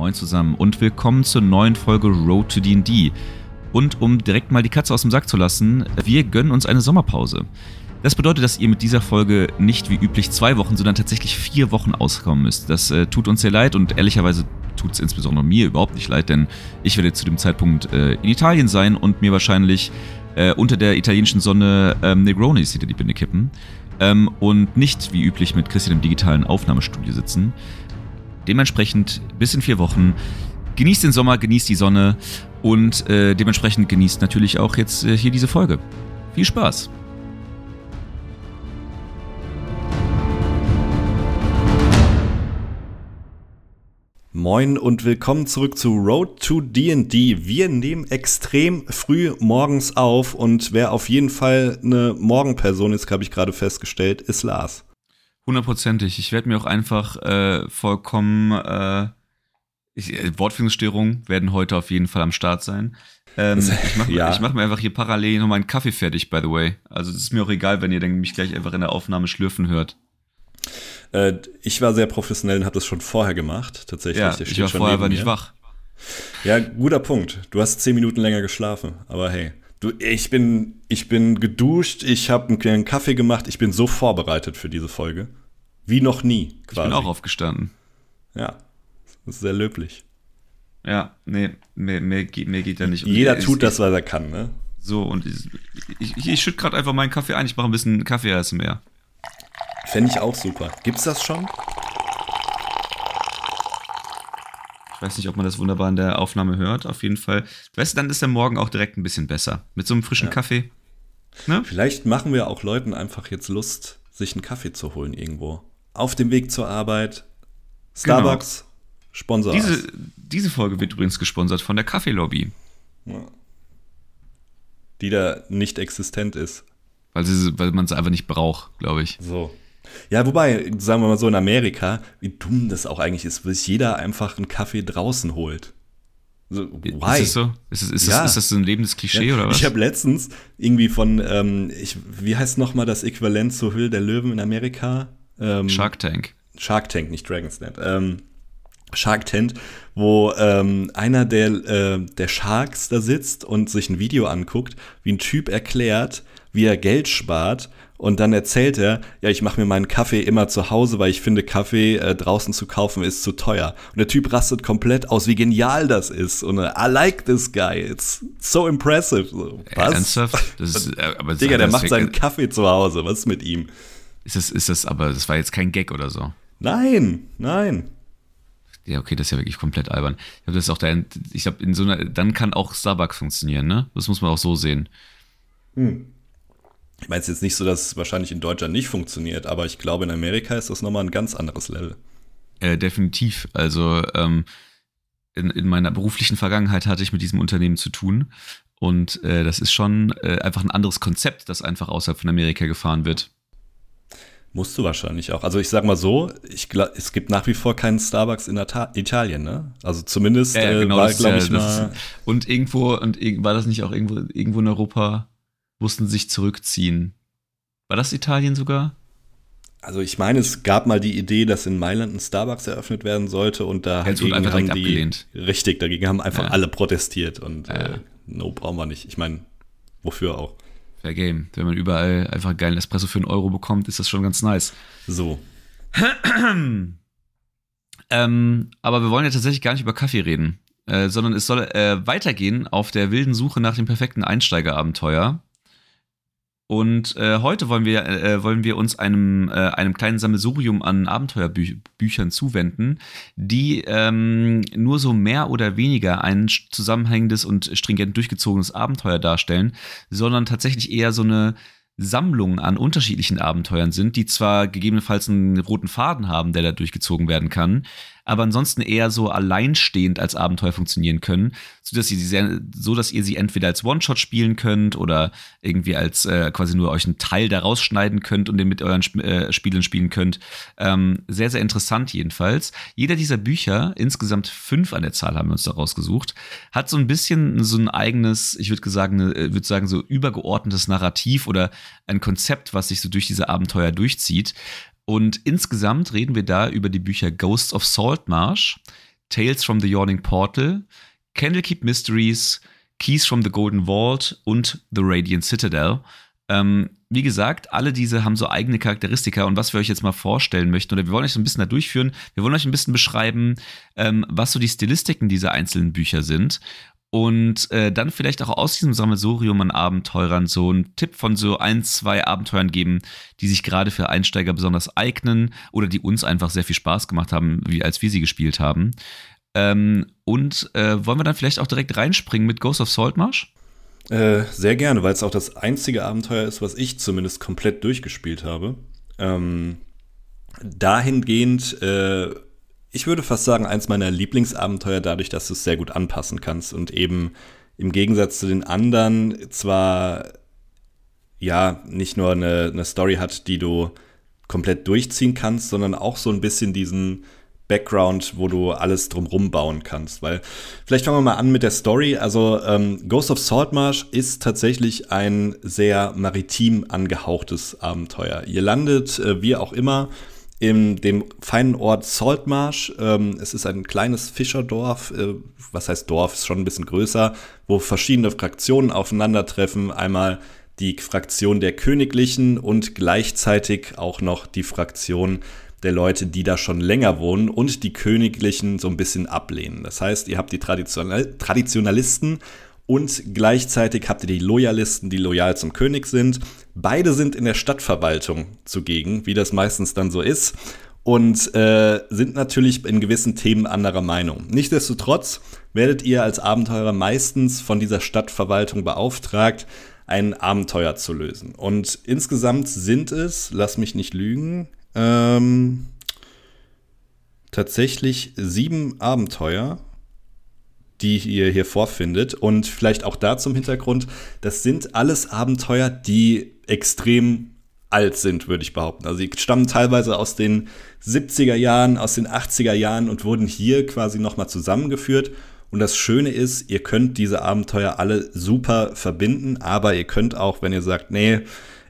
Moin zusammen und willkommen zur neuen Folge Road to D&D. Und um direkt mal die Katze aus dem Sack zu lassen, wir gönnen uns eine Sommerpause. Das bedeutet, dass ihr mit dieser Folge nicht wie üblich zwei Wochen, sondern tatsächlich vier Wochen auskommen müsst. Das äh, tut uns sehr leid und ehrlicherweise tut es insbesondere mir überhaupt nicht leid, denn ich werde zu dem Zeitpunkt äh, in Italien sein und mir wahrscheinlich äh, unter der italienischen Sonne ähm, Negronis hinter die Binde kippen ähm, und nicht wie üblich mit Christian im digitalen Aufnahmestudio sitzen. Dementsprechend bis in vier Wochen. Genießt den Sommer, genießt die Sonne und äh, dementsprechend genießt natürlich auch jetzt äh, hier diese Folge. Viel Spaß! Moin und willkommen zurück zu Road to D&D. Wir nehmen extrem früh morgens auf und wer auf jeden Fall eine Morgenperson ist, habe ich gerade festgestellt, ist Lars. Hundertprozentig. Ich werde mir auch einfach äh, vollkommen äh, ich, äh, Wortfindungsstörungen werden heute auf jeden Fall am Start sein. Ähm, ich mache ja. mach mir einfach hier parallel noch meinen Kaffee fertig, by the way. Also es ist mir auch egal, wenn ihr dann mich gleich einfach in der Aufnahme schlürfen hört. Äh, ich war sehr professionell und habe das schon vorher gemacht, tatsächlich. Ja, ich war vorher aber nicht wach. Ja, guter Punkt. Du hast zehn Minuten länger geschlafen, aber hey. Du, ich bin, ich bin geduscht, ich habe einen kleinen Kaffee gemacht, ich bin so vorbereitet für diese Folge. Wie noch nie, quasi. Ich bin auch aufgestanden. Ja, das ist sehr löblich. Ja, nee, mehr, mehr, geht, mehr geht ja nicht. Jeder tut ich, das, was er kann, ne? So, und ich, ich, ich schütte gerade einfach meinen Kaffee ein, ich mache ein bisschen Kaffee-ASMR. Fände ich auch super. Gibt's das schon? Ich weiß nicht, ob man das wunderbar in der Aufnahme hört. Auf jeden Fall. Weißt du, dann ist der Morgen auch direkt ein bisschen besser. Mit so einem frischen ja. Kaffee. Ne? Vielleicht machen wir auch Leuten einfach jetzt Lust, sich einen Kaffee zu holen irgendwo. Auf dem Weg zur Arbeit. Starbucks, genau. Sponsor. Diese, diese Folge wird übrigens gesponsert von der Kaffeelobby. Ja. Die da nicht existent ist. Weil, sie, weil man es einfach nicht braucht, glaube ich. So. Ja, wobei, sagen wir mal so, in Amerika, wie dumm das auch eigentlich ist, bis jeder einfach einen Kaffee draußen holt. So, why? Ist das so? Ist, das, ist, ja. das, ist das so ein lebendes Klischee ja. oder was? Ich habe letztens irgendwie von, ähm, ich, wie heißt nochmal das Äquivalent zur Hülle der Löwen in Amerika? Ähm, Shark Tank. Shark Tank, nicht Dragon's Net. Ähm, Shark Tent, wo ähm, einer der, äh, der Sharks da sitzt und sich ein Video anguckt, wie ein Typ erklärt, wie er Geld spart und dann erzählt er, ja, ich mache mir meinen Kaffee immer zu Hause, weil ich finde, Kaffee äh, draußen zu kaufen ist zu teuer. Und der Typ rastet komplett aus, wie genial das ist. Und äh, I like this guy. It's so impressive. So, was? Ernsthaft? Das ist, äh, aber Digga, der macht seinen Kaffee zu Hause. Was ist mit ihm? Ist das, ist das, aber das war jetzt kein Gag oder so? Nein, nein. Ja, okay, das ist ja wirklich komplett albern. Ich glaube, das ist auch der, ich glaube, in so einer, dann kann auch Starbucks funktionieren, ne? Das muss man auch so sehen. Hm. Ich meine es jetzt nicht so, dass es wahrscheinlich in Deutschland nicht funktioniert, aber ich glaube, in Amerika ist das nochmal ein ganz anderes Level. Äh, definitiv. Also ähm, in, in, meiner beruflichen Vergangenheit hatte ich mit diesem Unternehmen zu tun. Und äh, das ist schon äh, einfach ein anderes Konzept, das einfach außerhalb von Amerika gefahren wird. Musst du wahrscheinlich auch. Also ich sag mal so, ich glaub, es gibt nach wie vor keinen Starbucks in Italien, ne? Also zumindest ja, ja, genau, äh, war, glaube ich, ja, mal. Ist, und irgendwo, und war das nicht auch irgendwo, irgendwo in Europa mussten sich zurückziehen. War das Italien sogar? Also ich meine, es gab mal die Idee, dass in Mailand ein Starbucks eröffnet werden sollte und da Jetzt wurde einfach direkt die, abgelehnt. Richtig, dagegen haben einfach ja. alle protestiert und ja. äh, no, brauchen wir nicht. Ich meine, wofür auch? Fair Game. Wenn man überall einfach einen geilen Espresso für einen Euro bekommt, ist das schon ganz nice. So. ähm, aber wir wollen ja tatsächlich gar nicht über Kaffee reden, äh, sondern es soll äh, weitergehen auf der wilden Suche nach dem perfekten Einsteigerabenteuer. Und äh, heute wollen wir, äh, wollen wir uns einem, äh, einem kleinen Sammelsurium an Abenteuerbüchern zuwenden, die ähm, nur so mehr oder weniger ein zusammenhängendes und stringent durchgezogenes Abenteuer darstellen, sondern tatsächlich eher so eine Sammlung an unterschiedlichen Abenteuern sind, die zwar gegebenenfalls einen roten Faden haben, der da durchgezogen werden kann, aber ansonsten eher so alleinstehend als Abenteuer funktionieren können, so dass ihr sie, so dass ihr sie entweder als One-Shot spielen könnt oder irgendwie als äh, quasi nur euch einen Teil daraus schneiden könnt und den mit euren Sp äh, Spielen spielen könnt. Ähm, sehr, sehr interessant jedenfalls. Jeder dieser Bücher, insgesamt fünf an der Zahl haben wir uns da rausgesucht, hat so ein bisschen so ein eigenes, ich würde sagen, äh, würde sagen, so übergeordnetes Narrativ oder ein Konzept, was sich so durch diese Abenteuer durchzieht. Und insgesamt reden wir da über die Bücher Ghosts of Saltmarsh, Tales from the Yawning Portal, Candlekeep Mysteries, Keys from the Golden Vault und The Radiant Citadel. Ähm, wie gesagt, alle diese haben so eigene Charakteristika und was wir euch jetzt mal vorstellen möchten, oder wir wollen euch so ein bisschen da durchführen, wir wollen euch ein bisschen beschreiben, ähm, was so die Stilistiken dieser einzelnen Bücher sind und äh, dann vielleicht auch aus diesem Sammelsurium an Abenteurern so einen Tipp von so ein, zwei Abenteuern geben, die sich gerade für Einsteiger besonders eignen oder die uns einfach sehr viel Spaß gemacht haben, wie als wir sie gespielt haben. Ähm, und äh, wollen wir dann vielleicht auch direkt reinspringen mit Ghost of Saltmarsh? Äh, sehr gerne, weil es auch das einzige Abenteuer ist, was ich zumindest komplett durchgespielt habe. Ähm, dahingehend äh, ich würde fast sagen, eins meiner Lieblingsabenteuer, dadurch, dass du es sehr gut anpassen kannst und eben im Gegensatz zu den anderen zwar ja nicht nur eine, eine Story hat, die du komplett durchziehen kannst, sondern auch so ein bisschen diesen Background, wo du alles drumrum bauen kannst. Weil vielleicht fangen wir mal an mit der Story. Also ähm, Ghost of Saltmarsh ist tatsächlich ein sehr maritim angehauchtes Abenteuer. Ihr landet, äh, wie auch immer, in dem feinen Ort Saltmarsh. Ähm, es ist ein kleines Fischerdorf, äh, was heißt Dorf, ist schon ein bisschen größer, wo verschiedene Fraktionen aufeinandertreffen. Einmal die Fraktion der Königlichen und gleichzeitig auch noch die Fraktion der Leute, die da schon länger wohnen und die Königlichen so ein bisschen ablehnen. Das heißt, ihr habt die Traditional Traditionalisten und gleichzeitig habt ihr die Loyalisten, die loyal zum König sind. Beide sind in der Stadtverwaltung zugegen, wie das meistens dann so ist, und äh, sind natürlich in gewissen Themen anderer Meinung. Nichtsdestotrotz werdet ihr als Abenteurer meistens von dieser Stadtverwaltung beauftragt, ein Abenteuer zu lösen. Und insgesamt sind es, lass mich nicht lügen, ähm, tatsächlich sieben Abenteuer die ihr hier vorfindet. Und vielleicht auch da zum Hintergrund, das sind alles Abenteuer, die extrem alt sind, würde ich behaupten. Also sie stammen teilweise aus den 70er Jahren, aus den 80er Jahren und wurden hier quasi nochmal zusammengeführt. Und das Schöne ist, ihr könnt diese Abenteuer alle super verbinden, aber ihr könnt auch, wenn ihr sagt, nee,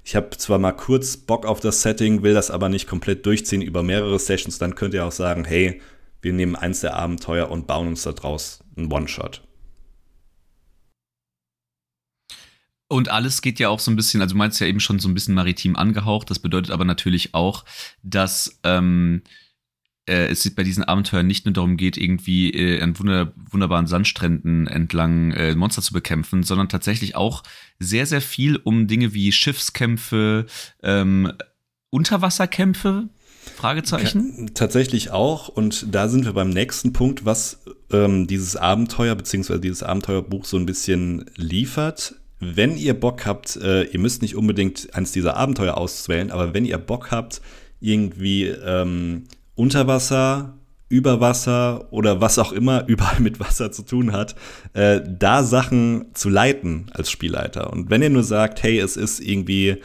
ich habe zwar mal kurz Bock auf das Setting, will das aber nicht komplett durchziehen über mehrere Sessions, dann könnt ihr auch sagen, hey, wir nehmen eins der Abenteuer und bauen uns daraus einen One-Shot. Und alles geht ja auch so ein bisschen, also du meinst ja eben schon so ein bisschen maritim angehaucht. Das bedeutet aber natürlich auch, dass ähm, äh, es bei diesen Abenteuern nicht nur darum geht, irgendwie äh, an wunder wunderbaren Sandstränden entlang äh, Monster zu bekämpfen, sondern tatsächlich auch sehr, sehr viel um Dinge wie Schiffskämpfe, ähm, Unterwasserkämpfe Fragezeichen? Tatsächlich auch. Und da sind wir beim nächsten Punkt, was ähm, dieses Abenteuer bzw. dieses Abenteuerbuch so ein bisschen liefert. Wenn ihr Bock habt, äh, ihr müsst nicht unbedingt eins dieser Abenteuer auswählen, aber wenn ihr Bock habt, irgendwie ähm, unter Wasser, über Wasser oder was auch immer überall mit Wasser zu tun hat, äh, da Sachen zu leiten als Spielleiter. Und wenn ihr nur sagt, hey, es ist irgendwie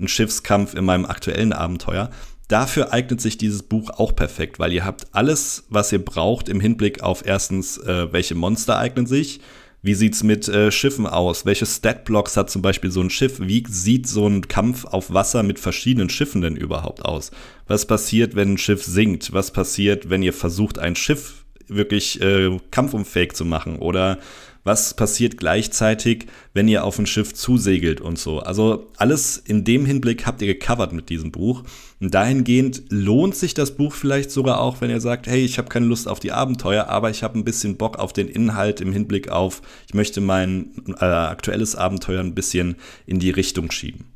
ein Schiffskampf in meinem aktuellen Abenteuer, Dafür eignet sich dieses Buch auch perfekt, weil ihr habt alles, was ihr braucht im Hinblick auf erstens, äh, welche Monster eignen sich, wie sieht's mit äh, Schiffen aus, welche Statblocks hat zum Beispiel so ein Schiff, wie sieht so ein Kampf auf Wasser mit verschiedenen Schiffen denn überhaupt aus? Was passiert, wenn ein Schiff sinkt? Was passiert, wenn ihr versucht, ein Schiff wirklich äh, kampfunfähig zu machen? Oder was passiert gleichzeitig, wenn ihr auf ein Schiff zusegelt und so. Also alles in dem Hinblick habt ihr gecovert mit diesem Buch. Und dahingehend lohnt sich das Buch vielleicht sogar auch, wenn ihr sagt, hey, ich habe keine Lust auf die Abenteuer, aber ich habe ein bisschen Bock auf den Inhalt im Hinblick auf, ich möchte mein äh, aktuelles Abenteuer ein bisschen in die Richtung schieben.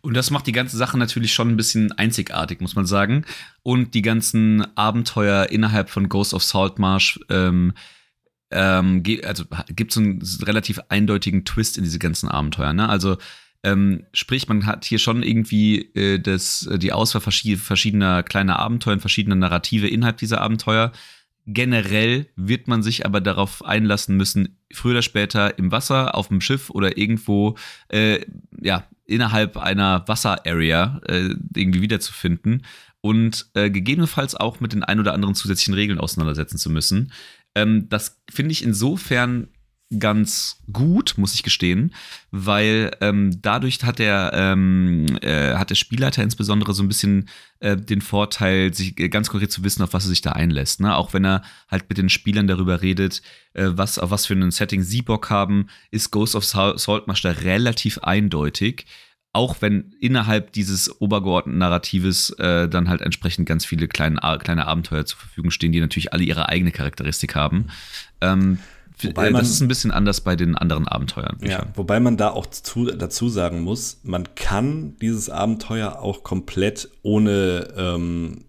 Und das macht die ganze Sache natürlich schon ein bisschen einzigartig, muss man sagen. Und die ganzen Abenteuer innerhalb von Ghost of Saltmarsh ähm, ähm, also gibt es einen relativ eindeutigen Twist in diese ganzen Abenteuer. Ne? Also ähm, sprich, man hat hier schon irgendwie äh, das, die Auswahl verschiedener kleiner Abenteuer, verschiedener Narrative innerhalb dieser Abenteuer. Generell wird man sich aber darauf einlassen müssen, früher oder später im Wasser, auf dem Schiff oder irgendwo, äh, ja, innerhalb einer Wasser-Area äh, irgendwie wiederzufinden und äh, gegebenenfalls auch mit den ein oder anderen zusätzlichen Regeln auseinandersetzen zu müssen. Ähm, das finde ich insofern ganz gut, muss ich gestehen, weil ähm, dadurch hat der, ähm, äh, hat der Spielleiter insbesondere so ein bisschen äh, den Vorteil, sich ganz konkret zu wissen, auf was er sich da einlässt. Ne? Auch wenn er halt mit den Spielern darüber redet, äh, was, auf was für ein Setting sie Bock haben, ist Ghost of Saltmarsh da relativ eindeutig. Auch wenn innerhalb dieses obergeordneten Narratives äh, dann halt entsprechend ganz viele kleine, kleine Abenteuer zur Verfügung stehen, die natürlich alle ihre eigene Charakteristik haben. Ähm, Wobei äh, man, das ist ein bisschen anders bei den anderen Abenteuern. Ja, wobei man da auch zu, dazu sagen muss, man kann dieses Abenteuer auch komplett ohne ähm,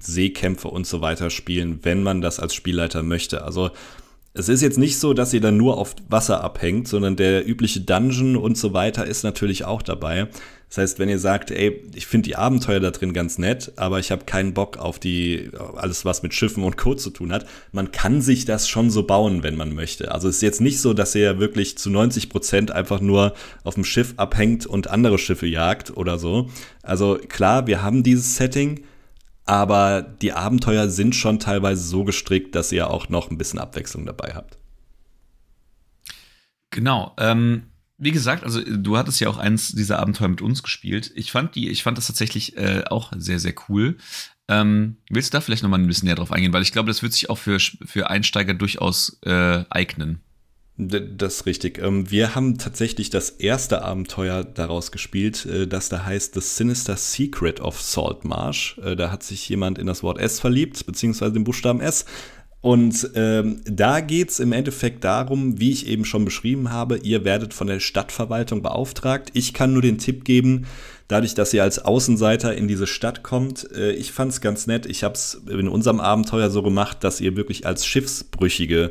Seekämpfe und so weiter spielen, wenn man das als Spielleiter möchte. Also es ist jetzt nicht so, dass ihr dann nur auf Wasser abhängt, sondern der übliche Dungeon und so weiter ist natürlich auch dabei. Das heißt, wenn ihr sagt, ey, ich finde die Abenteuer da drin ganz nett, aber ich habe keinen Bock auf die alles was mit Schiffen und Co zu tun hat, man kann sich das schon so bauen, wenn man möchte. Also es ist jetzt nicht so, dass ihr wirklich zu 90 Prozent einfach nur auf dem Schiff abhängt und andere Schiffe jagt oder so. Also klar, wir haben dieses Setting, aber die Abenteuer sind schon teilweise so gestrickt, dass ihr auch noch ein bisschen Abwechslung dabei habt. Genau. Ähm, wie gesagt, also du hattest ja auch eins dieser Abenteuer mit uns gespielt. Ich fand die, ich fand das tatsächlich äh, auch sehr, sehr cool. Ähm, willst du da vielleicht nochmal ein bisschen näher drauf eingehen? Weil ich glaube, das wird sich auch für, für Einsteiger durchaus äh, eignen. Das ist richtig. Ähm, wir haben tatsächlich das erste Abenteuer daraus gespielt, äh, das da heißt The Sinister Secret of Saltmarsh. Äh, da hat sich jemand in das Wort S verliebt, beziehungsweise den Buchstaben S. Und ähm, da geht es im Endeffekt darum, wie ich eben schon beschrieben habe, ihr werdet von der Stadtverwaltung beauftragt. Ich kann nur den Tipp geben, dadurch, dass ihr als Außenseiter in diese Stadt kommt, äh, ich fand es ganz nett. Ich habe es in unserem Abenteuer so gemacht, dass ihr wirklich als Schiffsbrüchige äh,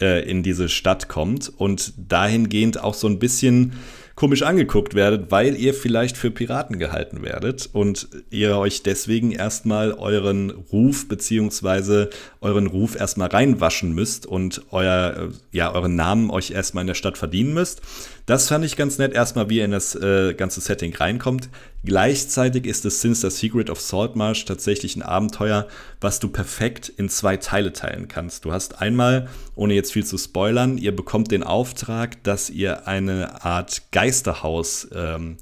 in diese Stadt kommt und dahingehend auch so ein bisschen komisch angeguckt werdet, weil ihr vielleicht für Piraten gehalten werdet und ihr euch deswegen erstmal euren Ruf beziehungsweise euren Ruf erstmal reinwaschen müsst und euer, ja, euren Namen euch erstmal in der Stadt verdienen müsst. Das fand ich ganz nett, erstmal wie ihr in das äh, ganze Setting reinkommt. Gleichzeitig ist das Sinister Secret of Saltmarsh tatsächlich ein Abenteuer, was du perfekt in zwei Teile teilen kannst. Du hast einmal, ohne jetzt viel zu spoilern, ihr bekommt den Auftrag, dass ihr eine Art Geisterhaus ähm,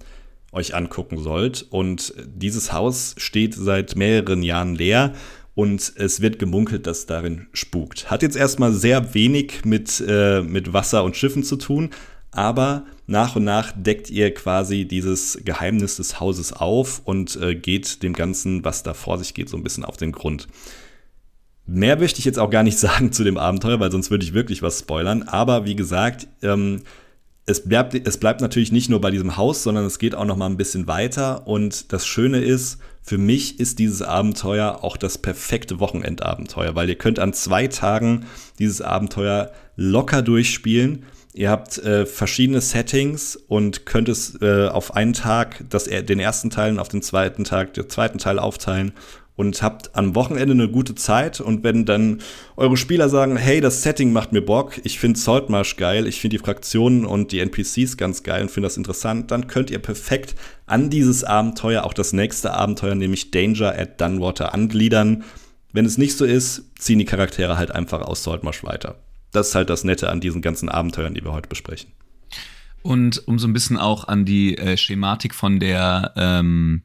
euch angucken sollt. Und dieses Haus steht seit mehreren Jahren leer und es wird gemunkelt, dass darin spukt. Hat jetzt erstmal sehr wenig mit, äh, mit Wasser und Schiffen zu tun, aber nach und nach deckt ihr quasi dieses Geheimnis des Hauses auf und äh, geht dem Ganzen, was da vor sich geht, so ein bisschen auf den Grund. Mehr möchte ich jetzt auch gar nicht sagen zu dem Abenteuer, weil sonst würde ich wirklich was spoilern. Aber wie gesagt, ähm, es, bleibt, es bleibt natürlich nicht nur bei diesem Haus, sondern es geht auch noch mal ein bisschen weiter. Und das Schöne ist, für mich ist dieses Abenteuer auch das perfekte Wochenendabenteuer, weil ihr könnt an zwei Tagen dieses Abenteuer locker durchspielen Ihr habt äh, verschiedene Settings und könnt es äh, auf einen Tag das, den ersten Teil und auf den zweiten Tag den zweiten Teil aufteilen und habt am Wochenende eine gute Zeit. Und wenn dann eure Spieler sagen, hey, das Setting macht mir Bock, ich finde Saltmarsh geil, ich finde die Fraktionen und die NPCs ganz geil und finde das interessant, dann könnt ihr perfekt an dieses Abenteuer auch das nächste Abenteuer, nämlich Danger at Dunwater, angliedern. Wenn es nicht so ist, ziehen die Charaktere halt einfach aus Saltmarsh weiter das ist halt das Nette an diesen ganzen Abenteuern, die wir heute besprechen. Und um so ein bisschen auch an die äh, Schematik von der, ähm,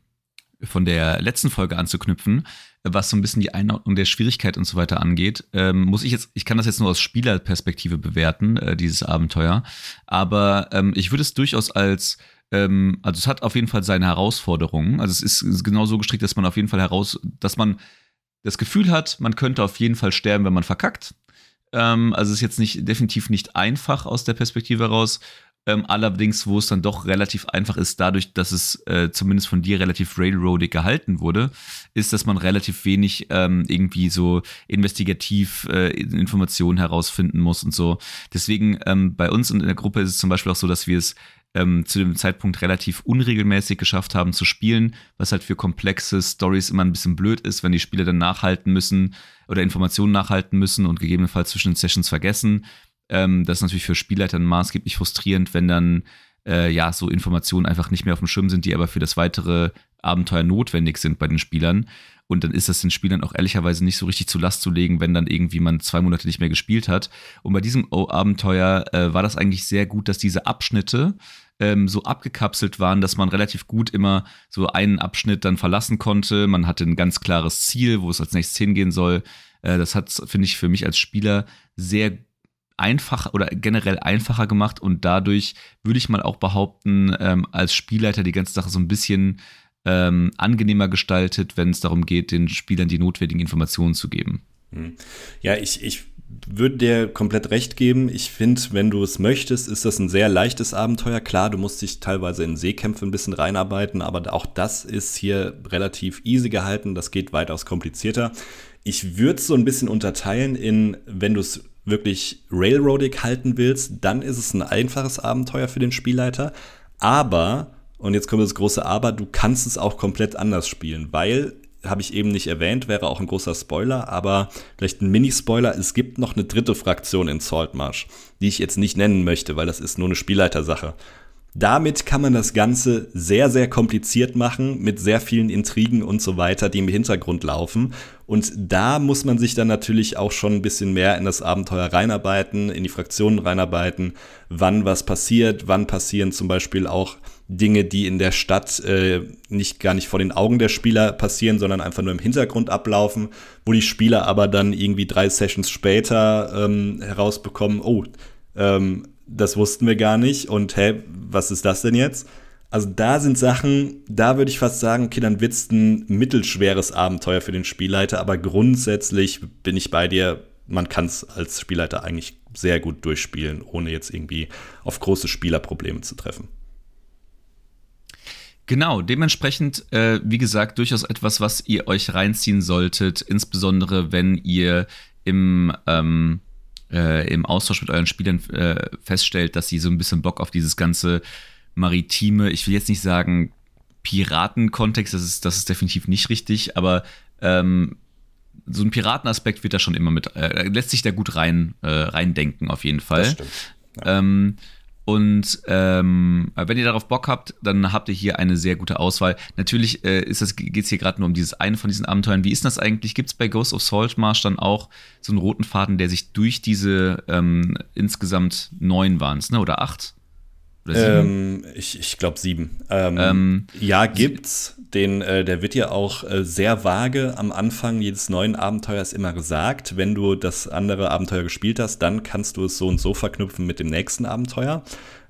von der letzten Folge anzuknüpfen, was so ein bisschen die Einordnung der Schwierigkeit und so weiter angeht, ähm, muss ich jetzt, ich kann das jetzt nur aus Spielerperspektive bewerten, äh, dieses Abenteuer, aber ähm, ich würde es durchaus als ähm, also es hat auf jeden Fall seine Herausforderungen. Also es ist, ist genau so gestrickt, dass man auf jeden Fall heraus, dass man das Gefühl hat, man könnte auf jeden Fall sterben, wenn man verkackt. Ähm, also ist jetzt nicht definitiv nicht einfach aus der Perspektive heraus. Ähm, allerdings, wo es dann doch relativ einfach ist, dadurch, dass es äh, zumindest von dir relativ railroadig gehalten wurde, ist, dass man relativ wenig ähm, irgendwie so investigativ äh, Informationen herausfinden muss und so. Deswegen ähm, bei uns in der Gruppe ist es zum Beispiel auch so, dass wir es ähm, zu dem Zeitpunkt relativ unregelmäßig geschafft haben zu spielen, was halt für komplexe Stories immer ein bisschen blöd ist, wenn die Spieler dann nachhalten müssen oder Informationen nachhalten müssen und gegebenenfalls zwischen den Sessions vergessen. Ähm, das ist natürlich für Spielleiter maßgeblich frustrierend, wenn dann äh, ja so Informationen einfach nicht mehr auf dem Schirm sind, die aber für das weitere Abenteuer notwendig sind bei den Spielern. Und dann ist das den Spielern auch ehrlicherweise nicht so richtig zu Last zu legen, wenn dann irgendwie man zwei Monate nicht mehr gespielt hat. Und bei diesem Abenteuer äh, war das eigentlich sehr gut, dass diese Abschnitte ähm, so abgekapselt waren, dass man relativ gut immer so einen Abschnitt dann verlassen konnte. Man hatte ein ganz klares Ziel, wo es als nächstes hingehen soll. Äh, das hat, finde ich, für mich als Spieler sehr einfach oder generell einfacher gemacht und dadurch würde ich mal auch behaupten, ähm, als Spielleiter die ganze Sache so ein bisschen ähm, angenehmer gestaltet, wenn es darum geht, den Spielern die notwendigen Informationen zu geben. Hm. Ja, ich, ich würde dir komplett recht geben. Ich finde, wenn du es möchtest, ist das ein sehr leichtes Abenteuer. Klar, du musst dich teilweise in Seekämpfe ein bisschen reinarbeiten, aber auch das ist hier relativ easy gehalten. Das geht weitaus komplizierter. Ich würde es so ein bisschen unterteilen in, wenn du es wirklich railroadig halten willst, dann ist es ein einfaches Abenteuer für den Spielleiter. Aber und jetzt kommt das große Aber, du kannst es auch komplett anders spielen, weil, habe ich eben nicht erwähnt, wäre auch ein großer Spoiler, aber vielleicht ein Mini-Spoiler, es gibt noch eine dritte Fraktion in Saltmarsh, die ich jetzt nicht nennen möchte, weil das ist nur eine Spielleitersache. Damit kann man das Ganze sehr, sehr kompliziert machen, mit sehr vielen Intrigen und so weiter, die im Hintergrund laufen. Und da muss man sich dann natürlich auch schon ein bisschen mehr in das Abenteuer reinarbeiten, in die Fraktionen reinarbeiten, wann was passiert, wann passieren zum Beispiel auch Dinge, die in der Stadt äh, nicht gar nicht vor den Augen der Spieler passieren, sondern einfach nur im Hintergrund ablaufen, wo die Spieler aber dann irgendwie drei Sessions später ähm, herausbekommen, oh, ähm, das wussten wir gar nicht und hä, was ist das denn jetzt? Also da sind Sachen, da würde ich fast sagen, okay, dann wird es ein mittelschweres Abenteuer für den Spielleiter, aber grundsätzlich bin ich bei dir, man kann es als Spielleiter eigentlich sehr gut durchspielen, ohne jetzt irgendwie auf große Spielerprobleme zu treffen. Genau, dementsprechend, äh, wie gesagt, durchaus etwas, was ihr euch reinziehen solltet, insbesondere wenn ihr im, ähm, äh, im Austausch mit euren Spielern äh, feststellt, dass sie so ein bisschen Bock auf dieses ganze maritime, ich will jetzt nicht sagen Piraten-Kontext, das ist, das ist definitiv nicht richtig, aber ähm, so ein Piratenaspekt wird da schon immer mit, äh, lässt sich da gut rein, äh, reindenken, auf jeden Fall. Das stimmt. Ja. Ähm, und ähm, wenn ihr darauf Bock habt, dann habt ihr hier eine sehr gute Auswahl. Natürlich äh, geht es hier gerade nur um dieses eine von diesen Abenteuern. Wie ist das eigentlich? Gibt es bei Ghost of Saltmarsh dann auch so einen roten Faden, der sich durch diese ähm, insgesamt neun waren es, ne? Oder acht? Ähm, ich ich glaube sieben. Ähm, ähm, ja, gibt's. Den, äh, der wird ja auch äh, sehr vage am Anfang jedes neuen Abenteuers immer gesagt. Wenn du das andere Abenteuer gespielt hast, dann kannst du es so und so verknüpfen mit dem nächsten Abenteuer.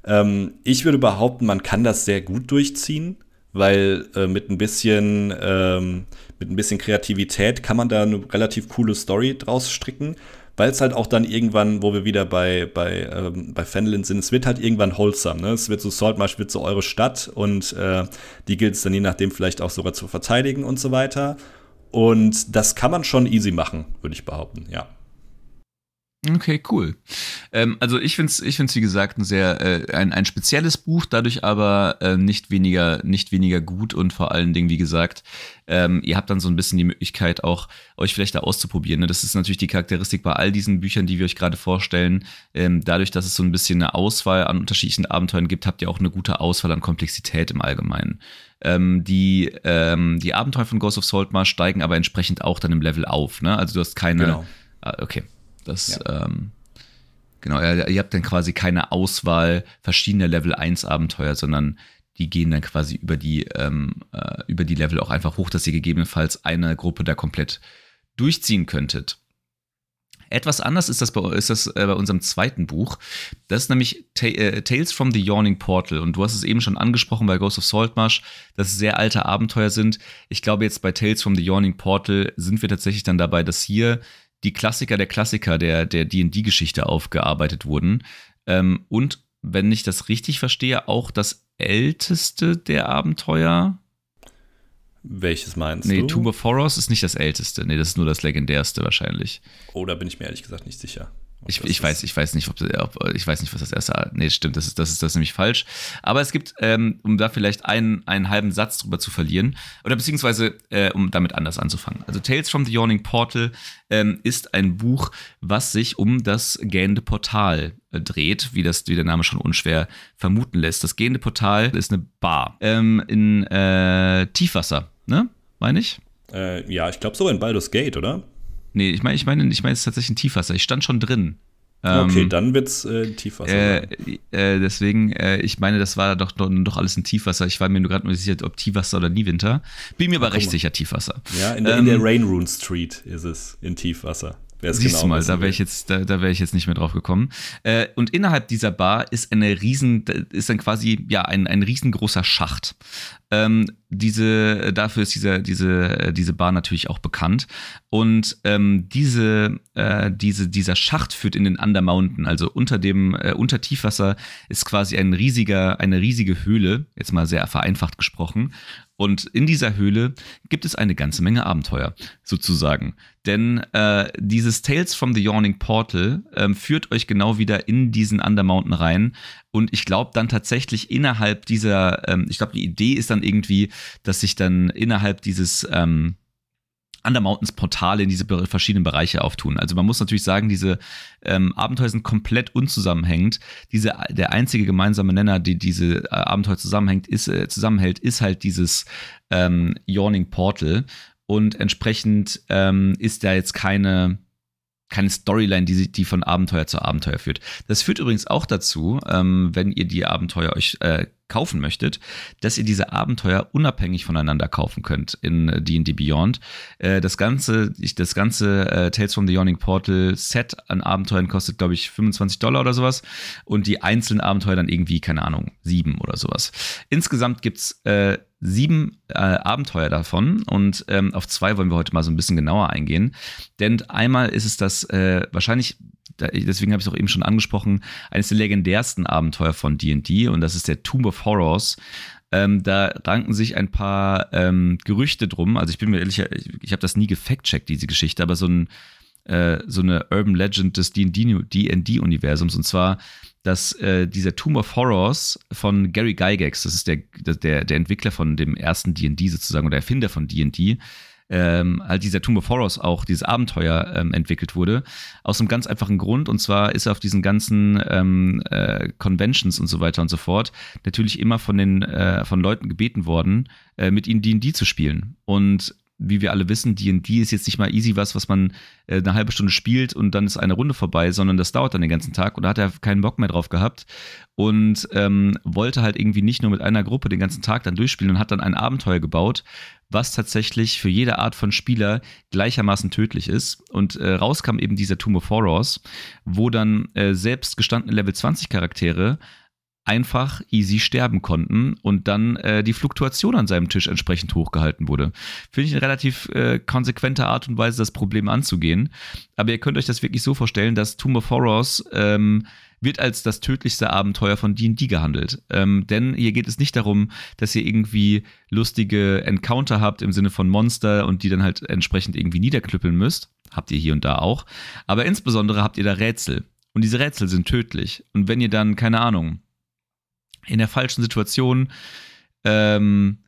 Ähm, ich würde behaupten, man kann das sehr gut durchziehen, weil äh, mit ein bisschen ähm, mit ein bisschen Kreativität kann man da eine relativ coole Story draus stricken weil es halt auch dann irgendwann, wo wir wieder bei, bei, ähm, bei Fenelin sind, es wird halt irgendwann wholesome. Ne? Es wird so Saltmarsh wird so eure Stadt und äh, die gilt es dann je nachdem vielleicht auch sogar zu verteidigen und so weiter. Und das kann man schon easy machen, würde ich behaupten, ja. Okay, cool. Ähm, also ich finde es, ich find's, wie gesagt, ein sehr äh, ein, ein spezielles Buch, dadurch aber äh, nicht weniger, nicht weniger gut und vor allen Dingen, wie gesagt, ähm, ihr habt dann so ein bisschen die Möglichkeit, auch euch vielleicht da auszuprobieren. Ne? Das ist natürlich die Charakteristik bei all diesen Büchern, die wir euch gerade vorstellen. Ähm, dadurch, dass es so ein bisschen eine Auswahl an unterschiedlichen Abenteuern gibt, habt ihr auch eine gute Auswahl an Komplexität im Allgemeinen. Ähm, die, ähm, die Abenteuer von Ghost of Saltmarsh steigen aber entsprechend auch dann im Level auf. Ne? Also du hast keine. Genau. Ah, okay. Das, ja. ähm, genau, ihr, habt dann quasi keine Auswahl verschiedener Level 1 Abenteuer, sondern die gehen dann quasi über die, ähm, äh, über die Level auch einfach hoch, dass ihr gegebenenfalls eine Gruppe da komplett durchziehen könntet. Etwas anders ist das bei, ist das, äh, bei unserem zweiten Buch. Das ist nämlich Ta äh, Tales from the Yawning Portal. Und du hast es eben schon angesprochen bei Ghost of Saltmarsh, dass es sehr alte Abenteuer sind. Ich glaube, jetzt bei Tales from the Yawning Portal sind wir tatsächlich dann dabei, dass hier die Klassiker der Klassiker der der D&D-Geschichte aufgearbeitet wurden. Ähm, und wenn ich das richtig verstehe, auch das älteste der Abenteuer. Welches meinst nee, du? Nee, Tomb of Horrors ist nicht das älteste. Nee, das ist nur das legendärste wahrscheinlich. Oh, da bin ich mir ehrlich gesagt nicht sicher. Ich, ich weiß, ich weiß nicht, ob, ob, ich weiß nicht, was das erste. Nee, stimmt, das ist, das ist das ist nämlich falsch. Aber es gibt, ähm, um da vielleicht einen, einen halben Satz drüber zu verlieren, oder beziehungsweise äh, um damit anders anzufangen. Also Tales from the Yawning Portal ähm, ist ein Buch, was sich um das gähnende Portal äh, dreht, wie das, wie der Name schon unschwer vermuten lässt. Das gähnende Portal ist eine Bar ähm, in äh, Tiefwasser, ne? Meine ich? Äh, ja, ich glaube so in Baldur's Gate, oder? Nee, ich meine, ich meine, ich meine, es ist tatsächlich ein Tiefwasser. Ich stand schon drin. Okay, ähm, dann wird's äh, Tiefwasser. Äh, äh, deswegen, äh, ich meine, das war doch, doch, doch alles ein Tiefwasser. Ich war mir nur gerade nur sicher, ob Tiefwasser oder Niewinter. Bin mir aber recht sicher, Tiefwasser. Ja, in der, ähm, in der ähm, Rain Rune Street ist es in Tiefwasser. Siehst genau du mal, da wäre ich jetzt, da, da wäre ich jetzt nicht mehr drauf gekommen. Äh, und innerhalb dieser Bar ist eine riesen, ist dann quasi ja ein, ein riesengroßer Schacht. Ähm, diese, dafür ist diese, diese, diese Bar natürlich auch bekannt. Und ähm, diese, äh, diese, dieser Schacht führt in den Under Mountain, also unter dem, äh, unter Tiefwasser ist quasi ein riesiger, eine riesige Höhle, jetzt mal sehr vereinfacht gesprochen. Und in dieser Höhle gibt es eine ganze Menge Abenteuer, sozusagen. Denn äh, dieses Tales from the Yawning Portal ähm, führt euch genau wieder in diesen Undermountain rein. Und ich glaube dann tatsächlich innerhalb dieser, ähm, ich glaube, die Idee ist dann irgendwie, dass sich dann innerhalb dieses ähm, Undermountains Portale in diese verschiedenen Bereiche auftun. Also man muss natürlich sagen, diese ähm, Abenteuer sind komplett unzusammenhängend. Diese, der einzige gemeinsame Nenner, die diese äh, Abenteuer zusammenhängt, ist, äh, zusammenhält, ist halt dieses ähm, Yawning Portal. Und entsprechend ähm, ist da jetzt keine, keine Storyline, die, die von Abenteuer zu Abenteuer führt. Das führt übrigens auch dazu, ähm, wenn ihr die Abenteuer euch äh, kaufen möchtet, dass ihr diese Abenteuer unabhängig voneinander kaufen könnt in D&D Beyond. Äh, das ganze, das ganze äh, Tales from the Yawning Portal Set an Abenteuern kostet, glaube ich, 25 Dollar oder sowas und die einzelnen Abenteuer dann irgendwie, keine Ahnung, sieben oder sowas. Insgesamt gibt's äh, sieben äh, Abenteuer davon und ähm, auf zwei wollen wir heute mal so ein bisschen genauer eingehen. Denn einmal ist es das äh, wahrscheinlich, deswegen habe ich es auch eben schon angesprochen, eines der legendärsten Abenteuer von D&D und das ist der Tomb of Horrors. Ähm, da ranken sich ein paar ähm, Gerüchte drum. Also ich bin mir ehrlich, ich, ich habe das nie gefact-checkt, diese Geschichte, aber so ein äh, so eine Urban Legend des D&D-Universums und zwar dass äh, dieser Tomb of Horrors von Gary Gygax, das ist der, der, der Entwickler von dem ersten D&D sozusagen oder Erfinder von D&D, ähm, halt dieser Tomb of Horrors auch, dieses Abenteuer ähm, entwickelt wurde. Aus einem ganz einfachen Grund, und zwar ist er auf diesen ganzen ähm, äh, Conventions und so weiter und so fort natürlich immer von den äh, von Leuten gebeten worden, äh, mit ihnen D&D zu spielen. Und wie wir alle wissen, D&D ist jetzt nicht mal easy was, was man äh, eine halbe Stunde spielt und dann ist eine Runde vorbei, sondern das dauert dann den ganzen Tag und da hat er keinen Bock mehr drauf gehabt und ähm, wollte halt irgendwie nicht nur mit einer Gruppe den ganzen Tag dann durchspielen und hat dann ein Abenteuer gebaut, was tatsächlich für jede Art von Spieler gleichermaßen tödlich ist. Und äh, rauskam eben dieser Tomb of Horrors, wo dann äh, selbst gestandene Level 20 Charaktere einfach easy sterben konnten und dann äh, die Fluktuation an seinem Tisch entsprechend hochgehalten wurde. Finde ich eine relativ äh, konsequente Art und Weise, das Problem anzugehen. Aber ihr könnt euch das wirklich so vorstellen, dass Tomb of Horrors ähm, wird als das tödlichste Abenteuer von D&D gehandelt. Ähm, denn hier geht es nicht darum, dass ihr irgendwie lustige Encounter habt im Sinne von Monster und die dann halt entsprechend irgendwie niederklüppeln müsst. Habt ihr hier und da auch. Aber insbesondere habt ihr da Rätsel. Und diese Rätsel sind tödlich. Und wenn ihr dann, keine Ahnung, in der falschen Situation, ähm,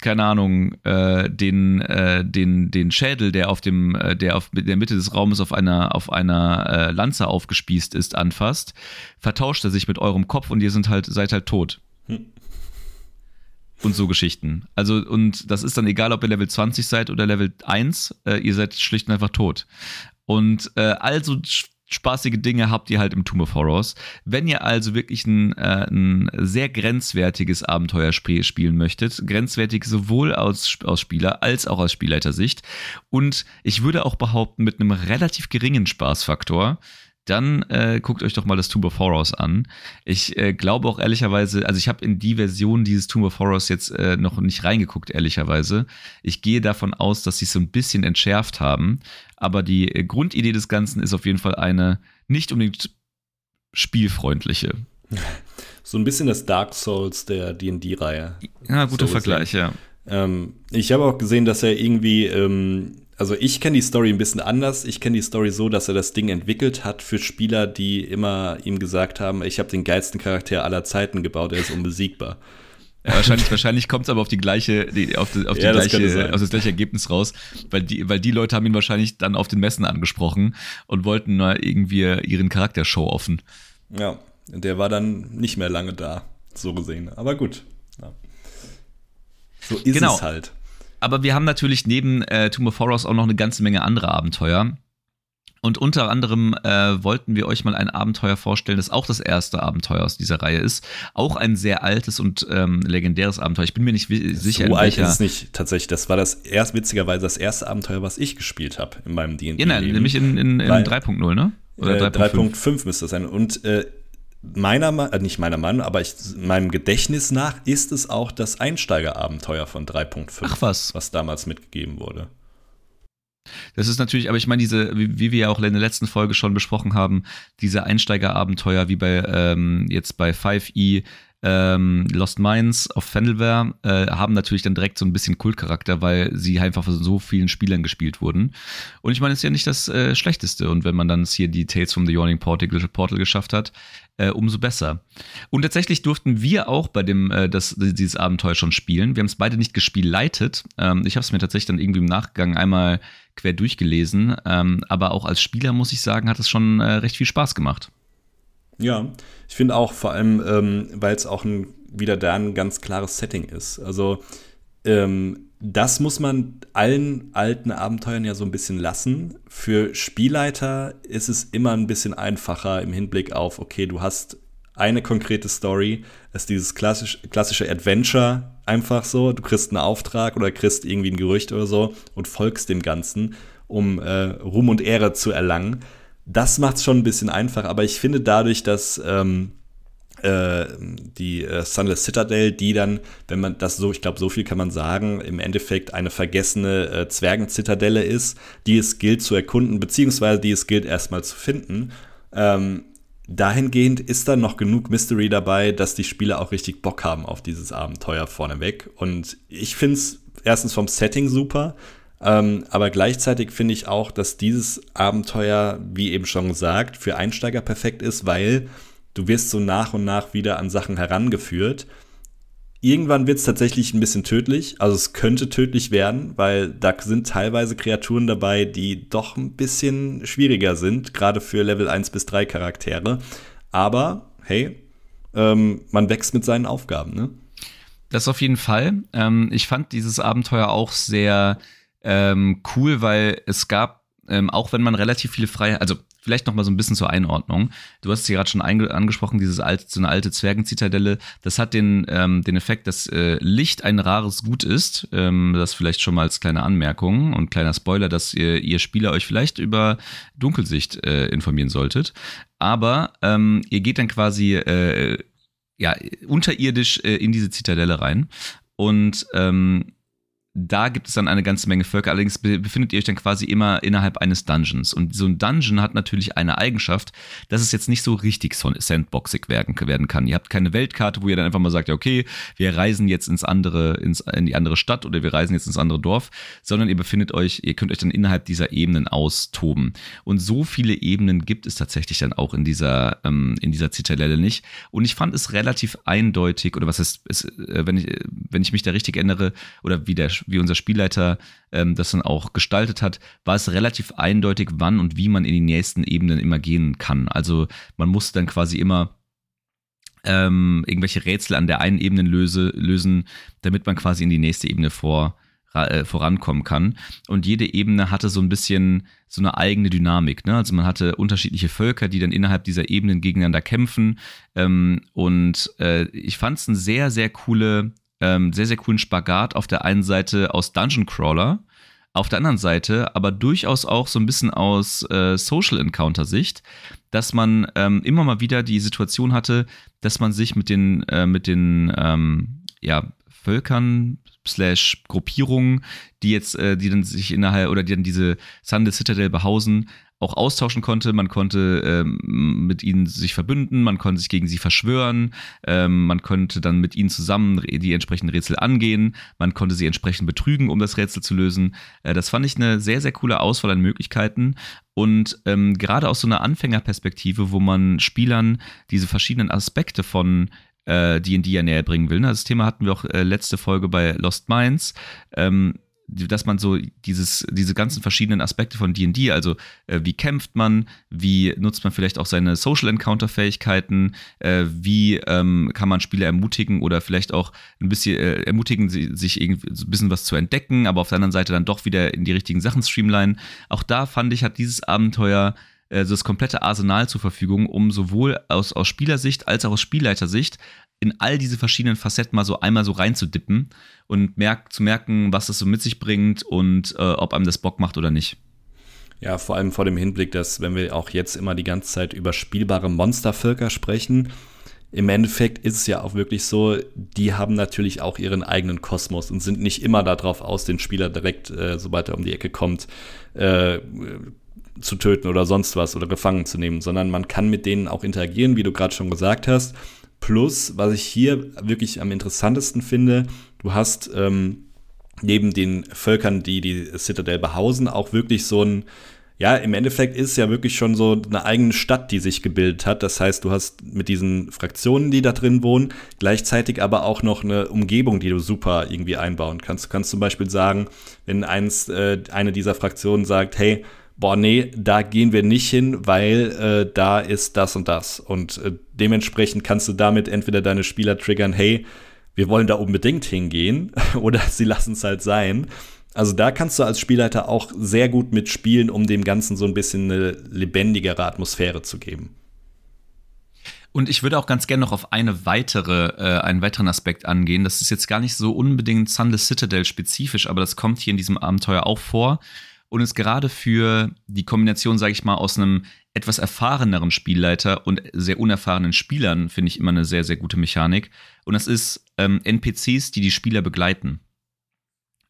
keine Ahnung, äh, den, äh, den, den Schädel, der auf dem, äh, der auf der Mitte des Raumes auf einer, auf einer äh, Lanze aufgespießt ist, anfasst, vertauscht er sich mit eurem Kopf und ihr sind halt, seid halt tot. Hm. Und so Geschichten. Also, und das ist dann egal, ob ihr Level 20 seid oder Level 1, äh, ihr seid schlicht und einfach tot. Und äh, also spaßige Dinge habt ihr halt im Tomb of Horrors. Wenn ihr also wirklich ein, äh, ein sehr grenzwertiges Abenteuer sp spielen möchtet, grenzwertig sowohl aus, aus Spieler als auch aus Spielleitersicht und ich würde auch behaupten mit einem relativ geringen Spaßfaktor, dann äh, guckt euch doch mal das Tomb of Horrors an. Ich äh, glaube auch ehrlicherweise, also ich habe in die Version dieses Tomb of Horrors jetzt äh, noch nicht reingeguckt, ehrlicherweise. Ich gehe davon aus, dass sie es so ein bisschen entschärft haben. Aber die äh, Grundidee des Ganzen ist auf jeden Fall eine nicht unbedingt spielfreundliche. So ein bisschen das Dark Souls der DD-Reihe. Ja, guter so Vergleich, ja. Ähm, ich habe auch gesehen, dass er irgendwie ähm, also ich kenne die Story ein bisschen anders. Ich kenne die Story so, dass er das Ding entwickelt hat für Spieler, die immer ihm gesagt haben, ich habe den geilsten Charakter aller Zeiten gebaut, er ist unbesiegbar. Ja, wahrscheinlich wahrscheinlich kommt es aber auf die gleiche, die, auf, die, auf, die ja, gleiche, auf das gleiche Ergebnis raus, weil die, weil die Leute haben ihn wahrscheinlich dann auf den Messen angesprochen und wollten nur irgendwie ihren Charakter show offen. Ja, der war dann nicht mehr lange da, so gesehen. Aber gut. Ja. So ist genau. es halt. aber wir haben natürlich neben äh, Tomb of Horrors auch noch eine ganze Menge andere Abenteuer. Und unter anderem äh, wollten wir euch mal ein Abenteuer vorstellen, das auch das erste Abenteuer aus dieser Reihe ist. Auch ein sehr altes und ähm, legendäres Abenteuer. Ich bin mir nicht sicher, so alt ist es nicht tatsächlich. Das war das erst witzigerweise das erste Abenteuer, was ich gespielt habe in meinem D&D. Ja, nein, nämlich in, in, in 3.0, ne? Oder 3.5 äh, müsste das sein. Und äh, meiner äh, nicht meiner Meinung, aber ich, meinem Gedächtnis nach ist es auch das Einsteigerabenteuer von 3.5. Ach was. Was damals mitgegeben wurde. Das ist natürlich, aber ich meine, diese, wie, wie, wir ja auch in der letzten Folge schon besprochen haben, diese Einsteigerabenteuer wie bei ähm, jetzt bei 5e, ähm, Lost Minds auf Fendelware äh, haben natürlich dann direkt so ein bisschen Kultcharakter, weil sie einfach von so vielen Spielern gespielt wurden. Und ich meine, es ist ja nicht das äh, Schlechteste. Und wenn man dann hier die Tales from the Yawning Portal, Portal geschafft hat, äh, umso besser. Und tatsächlich durften wir auch bei dem äh, das, dieses Abenteuer schon spielen. Wir haben es beide nicht gespielt leitet. Ähm, ich habe es mir tatsächlich dann irgendwie im Nachgang einmal quer durchgelesen. Ähm, aber auch als Spieler muss ich sagen, hat es schon äh, recht viel Spaß gemacht. Ja, ich finde auch vor allem, ähm, weil es auch ein, wieder da ein ganz klares Setting ist. Also ähm, das muss man allen alten Abenteuern ja so ein bisschen lassen. Für Spielleiter ist es immer ein bisschen einfacher im Hinblick auf, okay, du hast eine konkrete Story, ist dieses klassisch, klassische Adventure einfach so, du kriegst einen Auftrag oder kriegst irgendwie ein Gerücht oder so und folgst dem Ganzen, um äh, Ruhm und Ehre zu erlangen. Das macht es schon ein bisschen einfach, aber ich finde dadurch, dass ähm, äh, die äh, Sunless Citadel, die dann, wenn man das so, ich glaube, so viel kann man sagen, im Endeffekt eine vergessene äh, Zwergenzitadelle ist, die es gilt zu erkunden, beziehungsweise die es gilt erstmal zu finden. Ähm, dahingehend ist dann noch genug Mystery dabei, dass die Spieler auch richtig Bock haben auf dieses Abenteuer vorneweg. Und ich finde es erstens vom Setting super, ähm, aber gleichzeitig finde ich auch, dass dieses Abenteuer, wie eben schon gesagt, für Einsteiger perfekt ist, weil du wirst so nach und nach wieder an Sachen herangeführt. Irgendwann wird es tatsächlich ein bisschen tödlich, also es könnte tödlich werden, weil da sind teilweise Kreaturen dabei, die doch ein bisschen schwieriger sind, gerade für Level 1 bis 3 Charaktere. Aber hey, ähm, man wächst mit seinen Aufgaben, ne? Das auf jeden Fall. Ähm, ich fand dieses Abenteuer auch sehr ähm, cool, weil es gab, ähm, auch wenn man relativ viele freie, also vielleicht noch mal so ein bisschen zur Einordnung. Du hast es gerade schon angesprochen, dieses alte, so eine alte Zwergenzitadelle. Das hat den, ähm, den Effekt, dass äh, Licht ein rares Gut ist. Ähm, das vielleicht schon mal als kleine Anmerkung und kleiner Spoiler, dass ihr, ihr Spieler euch vielleicht über Dunkelsicht äh, informieren solltet. Aber ähm, ihr geht dann quasi äh, ja, unterirdisch äh, in diese Zitadelle rein. Und ähm, da gibt es dann eine ganze Menge Völker. Allerdings befindet ihr euch dann quasi immer innerhalb eines Dungeons. Und so ein Dungeon hat natürlich eine Eigenschaft, dass es jetzt nicht so richtig sandboxig werden, kann. Ihr habt keine Weltkarte, wo ihr dann einfach mal sagt, ja, okay, wir reisen jetzt ins andere, ins, in die andere Stadt oder wir reisen jetzt ins andere Dorf, sondern ihr befindet euch, ihr könnt euch dann innerhalb dieser Ebenen austoben. Und so viele Ebenen gibt es tatsächlich dann auch in dieser, ähm, in dieser Zitadelle nicht. Und ich fand es relativ eindeutig, oder was ist, ist äh, wenn, ich, wenn ich mich da richtig erinnere, oder wie der wie unser Spielleiter ähm, das dann auch gestaltet hat, war es relativ eindeutig, wann und wie man in die nächsten Ebenen immer gehen kann. Also man musste dann quasi immer ähm, irgendwelche Rätsel an der einen Ebene löse, lösen, damit man quasi in die nächste Ebene vor, äh, vorankommen kann. Und jede Ebene hatte so ein bisschen so eine eigene Dynamik. Ne? Also man hatte unterschiedliche Völker, die dann innerhalb dieser Ebenen gegeneinander kämpfen. Ähm, und äh, ich fand es eine sehr, sehr coole ähm, sehr, sehr coolen Spagat. Auf der einen Seite aus Dungeon Crawler, auf der anderen Seite aber durchaus auch so ein bisschen aus äh, Social Encounter Sicht, dass man ähm, immer mal wieder die Situation hatte, dass man sich mit den, äh, mit den ähm, ja, Völkern slash Gruppierungen, die jetzt, äh, die dann sich innerhalb oder die dann diese Sunday Citadel behausen, auch austauschen konnte. Man konnte ähm, mit ihnen sich verbünden, man konnte sich gegen sie verschwören, ähm, man konnte dann mit ihnen zusammen die entsprechenden Rätsel angehen, man konnte sie entsprechend betrügen, um das Rätsel zu lösen. Äh, das fand ich eine sehr, sehr coole Auswahl an Möglichkeiten. Und ähm, gerade aus so einer Anfängerperspektive, wo man Spielern diese verschiedenen Aspekte von D&D äh, ja näher bringen will. Ne? Das Thema hatten wir auch äh, letzte Folge bei Lost Minds. Ähm, dass man so dieses, diese ganzen verschiedenen Aspekte von D&D, also äh, wie kämpft man, wie nutzt man vielleicht auch seine Social Encounter Fähigkeiten, äh, wie ähm, kann man Spieler ermutigen oder vielleicht auch ein bisschen äh, ermutigen, sich irgendwie so ein bisschen was zu entdecken, aber auf der anderen Seite dann doch wieder in die richtigen Sachen streamline. Auch da fand ich, hat dieses Abenteuer also das komplette Arsenal zur Verfügung, um sowohl aus, aus Spielersicht als auch aus Spielleitersicht in all diese verschiedenen Facetten mal so einmal so reinzudippen und merk, zu merken, was das so mit sich bringt und äh, ob einem das Bock macht oder nicht. Ja, vor allem vor dem Hinblick, dass wenn wir auch jetzt immer die ganze Zeit über spielbare Monstervölker sprechen, im Endeffekt ist es ja auch wirklich so, die haben natürlich auch ihren eigenen Kosmos und sind nicht immer darauf aus, den Spieler direkt, äh, sobald er um die Ecke kommt, äh, zu töten oder sonst was oder gefangen zu nehmen, sondern man kann mit denen auch interagieren, wie du gerade schon gesagt hast. Plus, was ich hier wirklich am interessantesten finde, du hast ähm, neben den Völkern, die die Citadel behausen, auch wirklich so ein, ja, im Endeffekt ist ja wirklich schon so eine eigene Stadt, die sich gebildet hat. Das heißt, du hast mit diesen Fraktionen, die da drin wohnen, gleichzeitig aber auch noch eine Umgebung, die du super irgendwie einbauen kannst. Du kannst zum Beispiel sagen, wenn eins, äh, eine dieser Fraktionen sagt, hey, boah, nee, da gehen wir nicht hin, weil äh, da ist das und das. Und äh, dementsprechend kannst du damit entweder deine Spieler triggern, hey, wir wollen da unbedingt hingehen, oder sie lassen es halt sein. Also da kannst du als Spielleiter auch sehr gut mitspielen, um dem Ganzen so ein bisschen eine lebendigere Atmosphäre zu geben. Und ich würde auch ganz gerne noch auf eine weitere, äh, einen weiteren Aspekt angehen. Das ist jetzt gar nicht so unbedingt Sunless Citadel spezifisch, aber das kommt hier in diesem Abenteuer auch vor und ist gerade für die Kombination, sage ich mal, aus einem etwas erfahreneren Spielleiter und sehr unerfahrenen Spielern, finde ich immer eine sehr, sehr gute Mechanik. Und das ist ähm, NPCs, die die Spieler begleiten.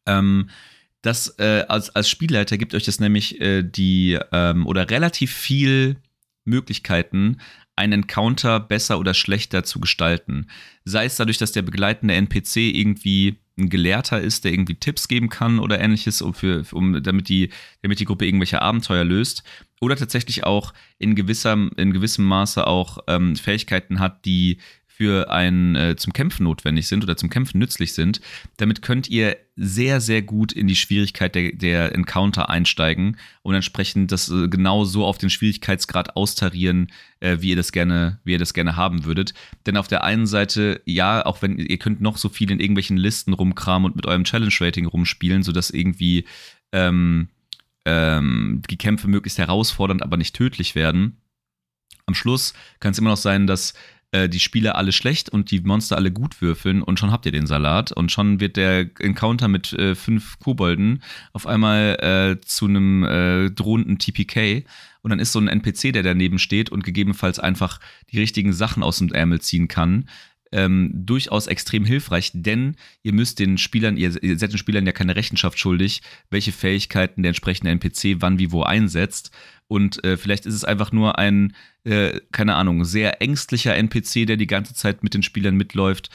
Ähm, das äh, als, als Spielleiter gibt euch das nämlich äh, die ähm, oder relativ viel Möglichkeiten, einen Encounter besser oder schlechter zu gestalten. Sei es dadurch, dass der begleitende NPC irgendwie ein Gelehrter ist, der irgendwie Tipps geben kann oder ähnliches, um, für, um damit, die, damit die Gruppe irgendwelche Abenteuer löst. Oder tatsächlich auch in, gewisser, in gewissem Maße auch ähm, Fähigkeiten hat, die für ein äh, zum Kämpfen notwendig sind oder zum Kämpfen nützlich sind. Damit könnt ihr sehr, sehr gut in die Schwierigkeit der, der Encounter einsteigen und entsprechend das äh, genau so auf den Schwierigkeitsgrad austarieren, äh, wie ihr das gerne, wie ihr das gerne haben würdet. Denn auf der einen Seite, ja, auch wenn ihr könnt noch so viel in irgendwelchen Listen rumkramen und mit eurem Challenge-Rating rumspielen, sodass irgendwie ähm, ähm, die Kämpfe möglichst herausfordernd, aber nicht tödlich werden. Am Schluss kann es immer noch sein, dass äh, die Spieler alle schlecht und die Monster alle gut würfeln und schon habt ihr den Salat und schon wird der Encounter mit äh, fünf Kobolden auf einmal äh, zu einem äh, drohenden TPK und dann ist so ein NPC, der daneben steht und gegebenenfalls einfach die richtigen Sachen aus dem Ärmel ziehen kann. Ähm, durchaus extrem hilfreich, denn ihr müsst den Spielern, ihr, ihr seid den Spielern ja keine Rechenschaft schuldig, welche Fähigkeiten der entsprechende NPC wann wie wo einsetzt. Und äh, vielleicht ist es einfach nur ein, äh, keine Ahnung, sehr ängstlicher NPC, der die ganze Zeit mit den Spielern mitläuft,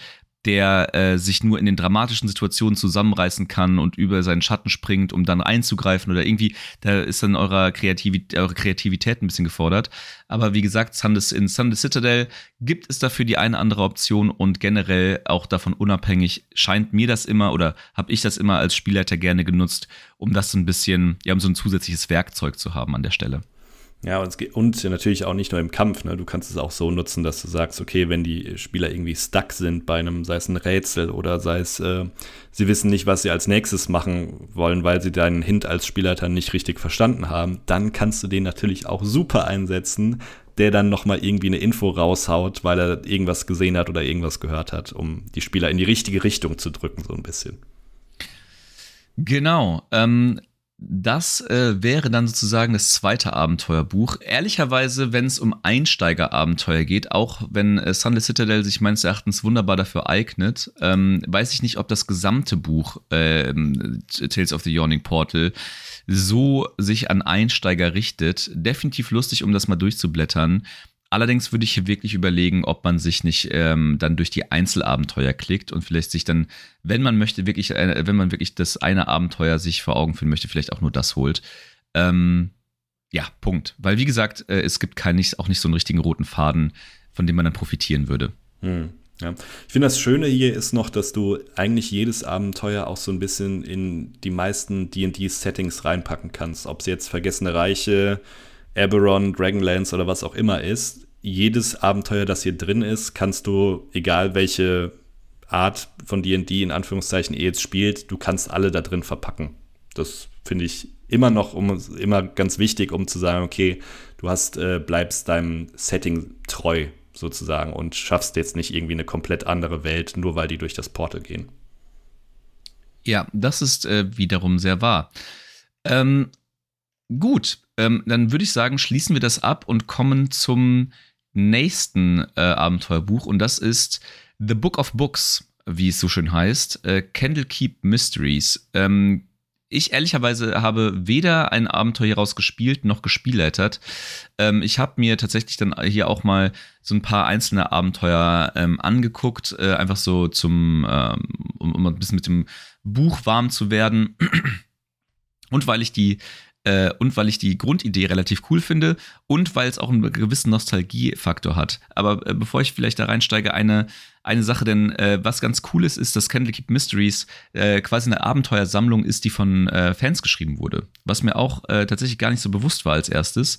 der äh, sich nur in den dramatischen Situationen zusammenreißen kann und über seinen Schatten springt, um dann einzugreifen oder irgendwie, da ist dann eure Kreativität, eure Kreativität ein bisschen gefordert. Aber wie gesagt, in Sunday Citadel gibt es dafür die eine andere Option und generell auch davon unabhängig scheint mir das immer oder habe ich das immer als Spielleiter gerne genutzt, um das so ein bisschen, ja, um so ein zusätzliches Werkzeug zu haben an der Stelle. Ja, und, es geht, und natürlich auch nicht nur im Kampf. Ne? Du kannst es auch so nutzen, dass du sagst, okay, wenn die Spieler irgendwie stuck sind bei einem, sei es ein Rätsel oder sei es, äh, sie wissen nicht, was sie als nächstes machen wollen, weil sie deinen Hint als Spielleiter nicht richtig verstanden haben, dann kannst du den natürlich auch super einsetzen, der dann nochmal irgendwie eine Info raushaut, weil er irgendwas gesehen hat oder irgendwas gehört hat, um die Spieler in die richtige Richtung zu drücken, so ein bisschen. Genau. Ähm, das äh, wäre dann sozusagen das zweite Abenteuerbuch. Ehrlicherweise, wenn es um Einsteigerabenteuer geht, auch wenn äh, Sunless Citadel sich meines Erachtens wunderbar dafür eignet, ähm, weiß ich nicht, ob das gesamte Buch äh, Tales of the Yawning Portal so sich an Einsteiger richtet. Definitiv lustig, um das mal durchzublättern. Allerdings würde ich hier wirklich überlegen, ob man sich nicht ähm, dann durch die Einzelabenteuer klickt und vielleicht sich dann, wenn man möchte, wirklich, äh, wenn man wirklich das eine Abenteuer sich vor Augen führen möchte, vielleicht auch nur das holt. Ähm, ja, Punkt. Weil wie gesagt, äh, es gibt kein, nicht, auch nicht so einen richtigen roten Faden, von dem man dann profitieren würde. Hm. Ja. Ich finde, das Schöne hier ist noch, dass du eigentlich jedes Abenteuer auch so ein bisschen in die meisten DD-Settings reinpacken kannst. Ob es jetzt Vergessene Reiche, Eberron, Dragonlance oder was auch immer ist. Jedes Abenteuer, das hier drin ist, kannst du, egal welche Art von DD in Anführungszeichen ihr jetzt spielt, du kannst alle da drin verpacken. Das finde ich immer noch um, immer ganz wichtig, um zu sagen, okay, du hast, äh, bleibst deinem Setting treu sozusagen und schaffst jetzt nicht irgendwie eine komplett andere Welt, nur weil die durch das Portal gehen. Ja, das ist äh, wiederum sehr wahr. Ähm, gut, ähm, dann würde ich sagen, schließen wir das ab und kommen zum nächsten äh, Abenteuerbuch und das ist The Book of Books, wie es so schön heißt, äh, Candlekeep Mysteries. Ähm, ich ehrlicherweise habe weder ein Abenteuer hieraus gespielt noch gespielleitert. Ähm, ich habe mir tatsächlich dann hier auch mal so ein paar einzelne Abenteuer ähm, angeguckt, äh, einfach so zum, ähm, um, um ein bisschen mit dem Buch warm zu werden. Und weil ich die äh, und weil ich die Grundidee relativ cool finde und weil es auch einen gewissen Nostalgiefaktor hat. Aber äh, bevor ich vielleicht da reinsteige, eine, eine Sache, denn äh, was ganz cool ist, ist, dass Candlekeep Mysteries äh, quasi eine Abenteuersammlung ist, die von äh, Fans geschrieben wurde. Was mir auch äh, tatsächlich gar nicht so bewusst war als erstes.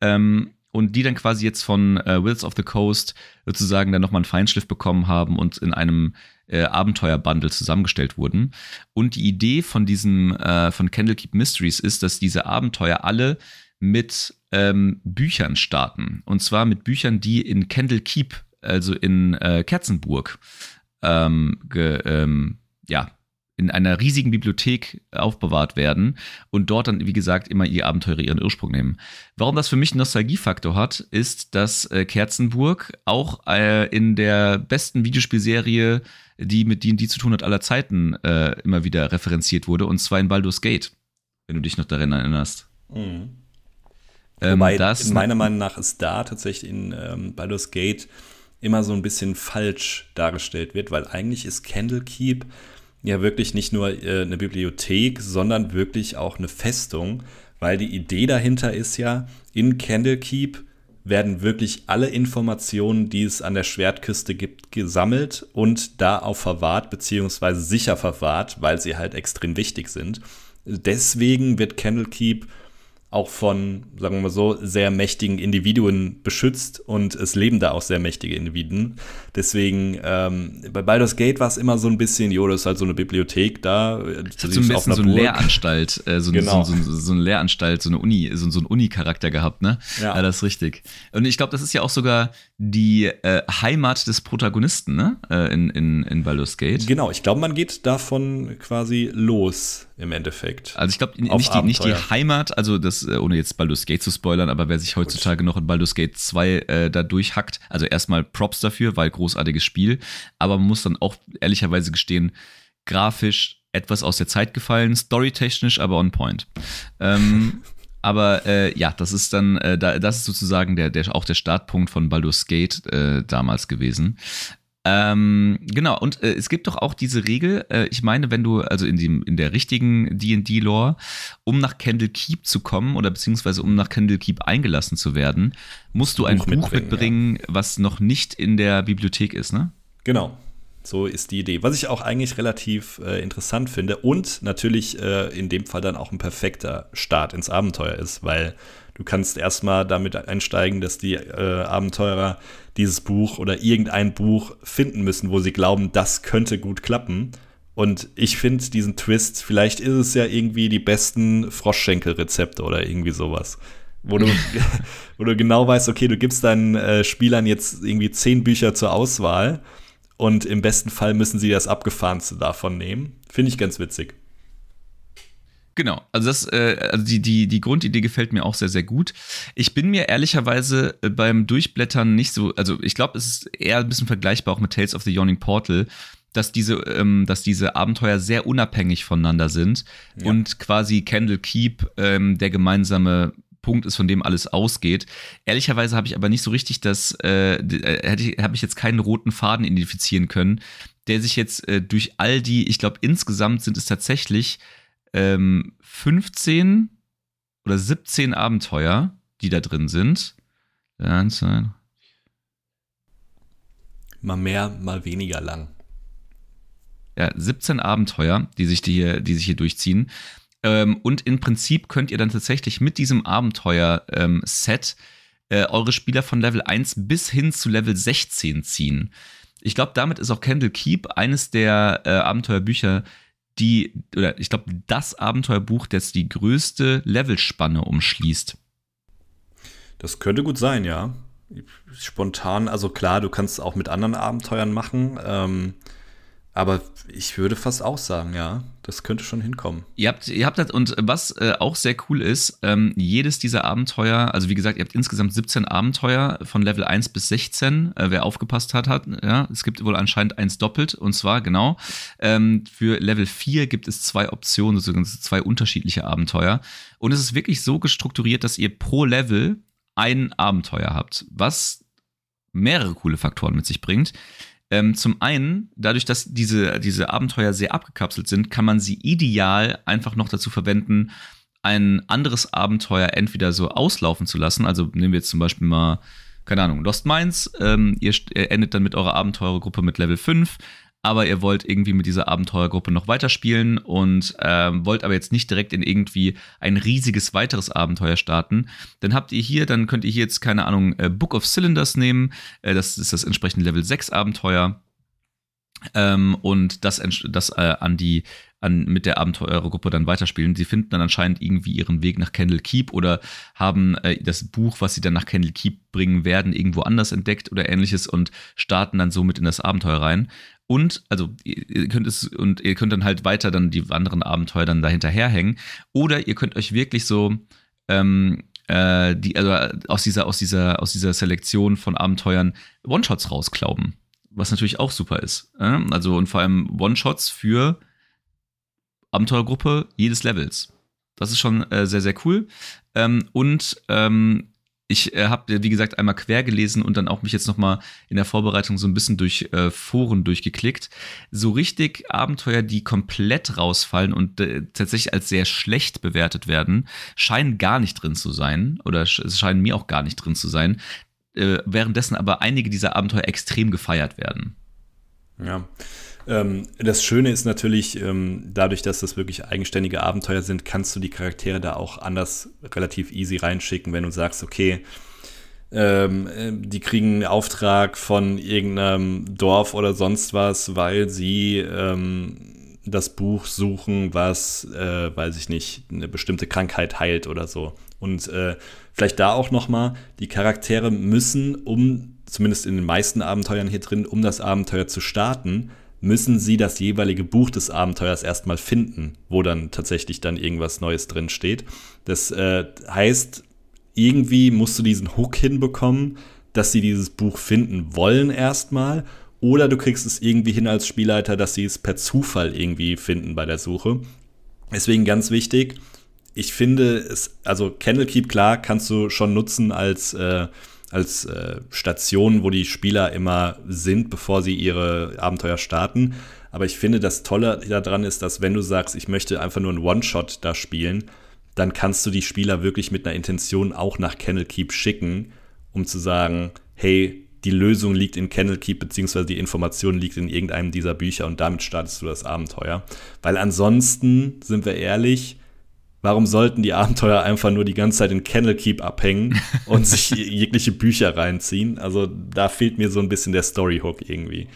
Ähm, und die dann quasi jetzt von Wills of the Coast sozusagen dann nochmal einen Feinschliff bekommen haben und in einem äh, Abenteuerbundle zusammengestellt wurden. Und die Idee von diesem, äh, von Candlekeep Mysteries ist, dass diese Abenteuer alle mit ähm, Büchern starten. Und zwar mit Büchern, die in Candlekeep, also in äh, Kerzenburg, ähm, ge, ähm, ja, in einer riesigen Bibliothek aufbewahrt werden und dort dann, wie gesagt, immer ihr Abenteuer ihren Ursprung nehmen. Warum das für mich einen Nostalgiefaktor hat, ist, dass äh, Kerzenburg auch äh, in der besten Videospielserie, die mit D&D zu tun hat, aller Zeiten äh, immer wieder referenziert wurde, und zwar in Baldur's Gate, wenn du dich noch daran erinnerst. Mhm. Ähm, Wobei, meiner Meinung nach ist da tatsächlich in ähm, Baldur's Gate immer so ein bisschen falsch dargestellt wird, weil eigentlich ist Candlekeep ja wirklich nicht nur äh, eine Bibliothek, sondern wirklich auch eine Festung, weil die Idee dahinter ist ja, in Candlekeep werden wirklich alle Informationen, die es an der Schwertküste gibt, gesammelt und da auch verwahrt, beziehungsweise sicher verwahrt, weil sie halt extrem wichtig sind. Deswegen wird Candlekeep auch von, sagen wir mal so, sehr mächtigen Individuen beschützt und es leben da auch sehr mächtige Individuen. Deswegen, ähm, bei Baldur's Gate war es immer so ein bisschen, jo, das ist halt so eine Bibliothek da. Das hat so ein bisschen so eine Lehranstalt, äh, so, genau. so, so, so, eine Lehranstalt, so eine Uni, so, so ein Uni-Charakter gehabt, ne? Ja. ja. das ist richtig. Und ich glaube, das ist ja auch sogar die äh, Heimat des Protagonisten, ne? Äh, in, in, in Baldur's Gate. Genau, ich glaube, man geht davon quasi los im Endeffekt. Also ich glaube, nicht die, nicht die Heimat, also das, äh, ohne jetzt Baldur's Gate zu spoilern, aber wer sich heutzutage Gut. noch in Baldur's Gate 2 äh, da durchhackt, also erstmal Props dafür, weil großartiges Spiel, aber man muss dann auch ehrlicherweise gestehen, grafisch etwas aus der Zeit gefallen, storytechnisch aber on point. Ähm, aber äh, ja, das ist dann, äh, da, das ist sozusagen der, der, auch der Startpunkt von Baldur's Gate äh, damals gewesen. Ähm, genau, und äh, es gibt doch auch diese Regel, äh, ich meine, wenn du, also in, dem, in der richtigen DD-Lore, um nach Candlekeep zu kommen oder beziehungsweise um nach Candlekeep eingelassen zu werden, musst du ein Buch, Buch mitbringen, mitbringen ja. was noch nicht in der Bibliothek ist, ne? Genau. So ist die Idee. Was ich auch eigentlich relativ äh, interessant finde und natürlich äh, in dem Fall dann auch ein perfekter Start ins Abenteuer ist, weil Du kannst erstmal damit einsteigen, dass die äh, Abenteurer dieses Buch oder irgendein Buch finden müssen, wo sie glauben, das könnte gut klappen. Und ich finde diesen Twist, vielleicht ist es ja irgendwie die besten Froschschenkel-Rezepte oder irgendwie sowas. Wo du, wo du genau weißt, okay, du gibst deinen äh, Spielern jetzt irgendwie zehn Bücher zur Auswahl und im besten Fall müssen sie das Abgefahrenste davon nehmen. Finde ich ganz witzig. Genau, also das, äh, also die, die, die Grundidee gefällt mir auch sehr, sehr gut. Ich bin mir ehrlicherweise äh, beim Durchblättern nicht so, also ich glaube, es ist eher ein bisschen vergleichbar auch mit Tales of the Yawning Portal, dass diese, ähm, dass diese Abenteuer sehr unabhängig voneinander sind ja. und quasi Candle Keep ähm, der gemeinsame Punkt ist, von dem alles ausgeht. Ehrlicherweise habe ich aber nicht so richtig das, äh, äh hätte ich, habe ich jetzt keinen roten Faden identifizieren können, der sich jetzt äh, durch all die, ich glaube, insgesamt sind es tatsächlich ähm, 15 oder 17 Abenteuer, die da drin sind. Mal mehr, mal weniger lang. Ja, 17 Abenteuer, die sich, die, die sich hier durchziehen. Ähm, und im Prinzip könnt ihr dann tatsächlich mit diesem Abenteuer-Set ähm, äh, eure Spieler von Level 1 bis hin zu Level 16 ziehen. Ich glaube, damit ist auch Candle Keep eines der äh, Abenteuerbücher, die, oder ich glaube, das Abenteuerbuch, das die größte Levelspanne umschließt. Das könnte gut sein, ja. Spontan, also klar, du kannst es auch mit anderen Abenteuern machen. Ähm, aber ich würde fast auch sagen, ja, das könnte schon hinkommen. Ihr habt, ihr habt das, und was äh, auch sehr cool ist, ähm, jedes dieser Abenteuer, also wie gesagt, ihr habt insgesamt 17 Abenteuer von Level 1 bis 16. Äh, wer aufgepasst hat, hat, ja, es gibt wohl anscheinend eins doppelt, und zwar genau. Ähm, für Level 4 gibt es zwei Optionen, sozusagen zwei unterschiedliche Abenteuer. Und es ist wirklich so gestrukturiert, dass ihr pro Level ein Abenteuer habt, was mehrere coole Faktoren mit sich bringt. Ähm, zum einen, dadurch, dass diese, diese Abenteuer sehr abgekapselt sind, kann man sie ideal einfach noch dazu verwenden, ein anderes Abenteuer entweder so auslaufen zu lassen. Also nehmen wir jetzt zum Beispiel mal, keine Ahnung, Lost Minds. Ähm, ihr, endet dann mit eurer Abenteurergruppe mit Level 5 aber ihr wollt irgendwie mit dieser Abenteuergruppe noch weiterspielen und ähm, wollt aber jetzt nicht direkt in irgendwie ein riesiges weiteres Abenteuer starten, dann habt ihr hier, dann könnt ihr hier jetzt, keine Ahnung, äh, Book of Cylinders nehmen. Äh, das ist das entsprechende Level 6 Abenteuer. Ähm, und das, das äh, an die an, mit der Abenteurergruppe dann weiterspielen. Sie finden dann anscheinend irgendwie ihren Weg nach Candle Keep oder haben äh, das Buch, was sie dann nach Candle Keep bringen werden, irgendwo anders entdeckt oder ähnliches und starten dann somit in das Abenteuer rein. Und, also, ihr könnt es, und ihr könnt dann halt weiter dann die anderen Abenteuer dann dahinterherhängen. Oder ihr könnt euch wirklich so, ähm, äh, die, also aus dieser, aus dieser, aus dieser Selektion von Abenteuern One-Shots rausklauben. Was natürlich auch super ist. Also, und vor allem One-Shots für Abenteuergruppe jedes Levels. Das ist schon äh, sehr, sehr cool. Ähm, und ähm, ich äh, habe, wie gesagt, einmal quer gelesen und dann auch mich jetzt nochmal in der Vorbereitung so ein bisschen durch äh, Foren durchgeklickt. So richtig Abenteuer, die komplett rausfallen und äh, tatsächlich als sehr schlecht bewertet werden, scheinen gar nicht drin zu sein. Oder es scheinen mir auch gar nicht drin zu sein. Äh, währenddessen aber einige dieser Abenteuer extrem gefeiert werden. Ja. Ähm, das Schöne ist natürlich, ähm, dadurch, dass das wirklich eigenständige Abenteuer sind, kannst du die Charaktere da auch anders relativ easy reinschicken, wenn du sagst, okay, ähm, äh, die kriegen einen Auftrag von irgendeinem Dorf oder sonst was, weil sie ähm, das Buch suchen, was, äh, weiß ich nicht, eine bestimmte Krankheit heilt oder so. Und äh, vielleicht da auch nochmal, die Charaktere müssen, um, zumindest in den meisten Abenteuern hier drin, um das Abenteuer zu starten, müssen sie das jeweilige Buch des Abenteuers erstmal finden, wo dann tatsächlich dann irgendwas Neues drin steht. Das äh, heißt, irgendwie musst du diesen Hook hinbekommen, dass sie dieses Buch finden wollen erstmal. Oder du kriegst es irgendwie hin als Spielleiter, dass sie es per Zufall irgendwie finden bei der Suche. Deswegen ganz wichtig, ich finde es, also Candlekeep, klar, kannst du schon nutzen als äh, als äh, Station, wo die Spieler immer sind, bevor sie ihre Abenteuer starten. Aber ich finde, das Tolle daran ist, dass wenn du sagst, ich möchte einfach nur einen One-Shot da spielen, dann kannst du die Spieler wirklich mit einer Intention auch nach Kennel Keep schicken, um zu sagen, hey, die Lösung liegt in Kennel Keep, beziehungsweise die Information liegt in irgendeinem dieser Bücher und damit startest du das Abenteuer. Weil ansonsten, sind wir ehrlich, Warum sollten die Abenteuer einfach nur die ganze Zeit in Kennel Keep abhängen und sich jegliche Bücher reinziehen? Also da fehlt mir so ein bisschen der Storyhook irgendwie.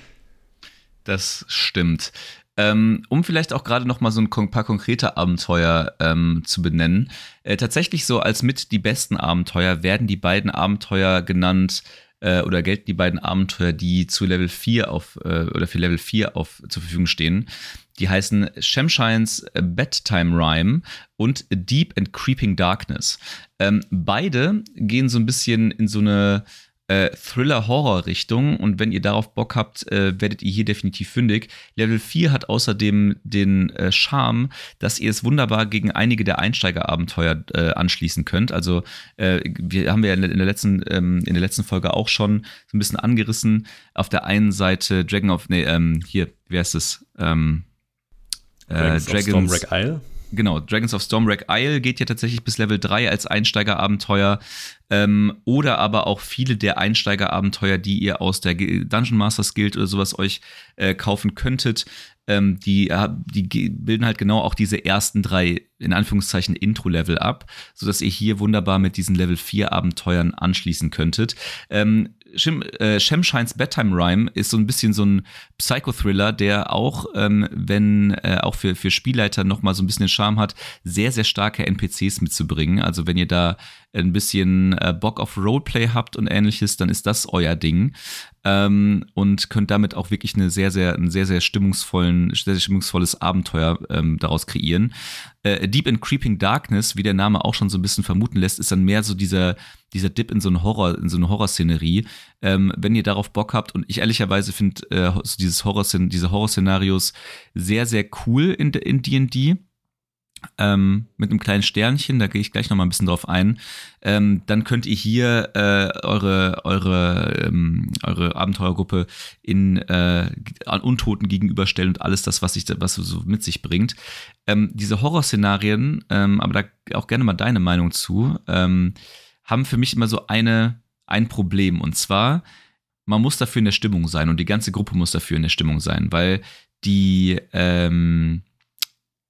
Das stimmt. Ähm, um vielleicht auch gerade noch mal so ein paar konkrete Abenteuer ähm, zu benennen. Äh, tatsächlich so als mit die besten Abenteuer werden die beiden Abenteuer genannt äh, oder gelten die beiden Abenteuer, die zu Level 4 auf äh, oder für Level 4 auf zur Verfügung stehen. Die heißen Shemshines Bedtime Rhyme und Deep and Creeping Darkness. Ähm, beide gehen so ein bisschen in so eine äh, Thriller-Horror-Richtung und wenn ihr darauf Bock habt, äh, werdet ihr hier definitiv fündig. Level 4 hat außerdem den äh, Charme, dass ihr es wunderbar gegen einige der Einsteigerabenteuer äh, anschließen könnt. Also äh, wir haben ja in der letzten ähm, in der letzten Folge auch schon so ein bisschen angerissen. Auf der einen Seite Dragon of nee, ähm, hier, wie heißt es? Ähm, äh, Dragons, Dragons of Stormwreck Isle? genau, Dragons of Stormwreck Isle geht ja tatsächlich bis Level 3 als Einsteigerabenteuer. Ähm, oder aber auch viele der Einsteigerabenteuer, die ihr aus der Dungeon Masters Guild oder sowas euch äh, kaufen könntet, ähm, die, äh, die bilden halt genau auch diese ersten drei, in Anführungszeichen, Intro-Level ab, sodass ihr hier wunderbar mit diesen Level 4 Abenteuern anschließen könntet. Ähm, Shem, äh, Shemshines Bedtime Rhyme ist so ein bisschen so ein Psychothriller, der auch, ähm, wenn äh, auch für, für Spielleiter nochmal so ein bisschen den Charme hat, sehr, sehr starke NPCs mitzubringen. Also wenn ihr da ein bisschen äh, Bock auf Roleplay habt und ähnliches, dann ist das euer Ding. Ähm, und könnt damit auch wirklich eine sehr, sehr, ein sehr, sehr stimmungsvollen, sehr, sehr stimmungsvolles Abenteuer ähm, daraus kreieren. Äh, Deep in Creeping Darkness, wie der Name auch schon so ein bisschen vermuten lässt, ist dann mehr so dieser, dieser Dip in so eine Horror, in so eine Horrorszenerie. Ähm, wenn ihr darauf Bock habt, und ich ehrlicherweise finde äh, so dieses Horror, diese Horrorszenarios sehr, sehr cool in D&D ähm, mit einem kleinen Sternchen, da gehe ich gleich noch mal ein bisschen drauf ein, ähm, dann könnt ihr hier äh, eure, eure, ähm, eure Abenteuergruppe in äh, an Untoten gegenüberstellen und alles das, was, ich, was so mit sich bringt. Ähm, diese Horrorszenarien, ähm, aber da auch gerne mal deine Meinung zu, ähm, haben für mich immer so eine, ein Problem und zwar, man muss dafür in der Stimmung sein und die ganze Gruppe muss dafür in der Stimmung sein, weil die ähm,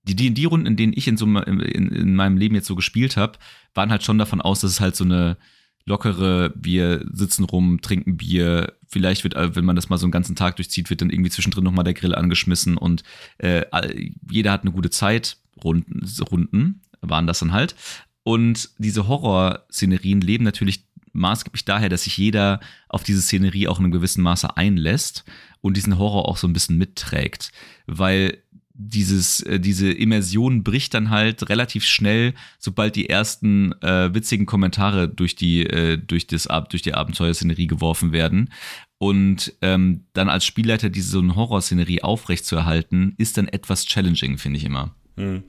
die D&D-Runden, in denen ich in, so, in, in meinem Leben jetzt so gespielt habe, waren halt schon davon aus, dass es halt so eine lockere, wir sitzen rum, trinken Bier, vielleicht wird, äh, wenn man das mal so einen ganzen Tag durchzieht, wird dann irgendwie zwischendrin nochmal der Grill angeschmissen und äh, jeder hat eine gute Zeit, Runden, Runden waren das dann halt. Und diese Horrorszenerien leben natürlich maßgeblich daher, dass sich jeder auf diese Szenerie auch in einem gewissen Maße einlässt und diesen Horror auch so ein bisschen mitträgt. Weil dieses, äh, diese Immersion bricht dann halt relativ schnell, sobald die ersten äh, witzigen Kommentare durch die, äh, durch, das, durch die Abenteuerszenerie geworfen werden. Und ähm, dann als Spielleiter diese so eine Horrorszenerie aufrechtzuerhalten, ist dann etwas challenging, finde ich immer. Hm.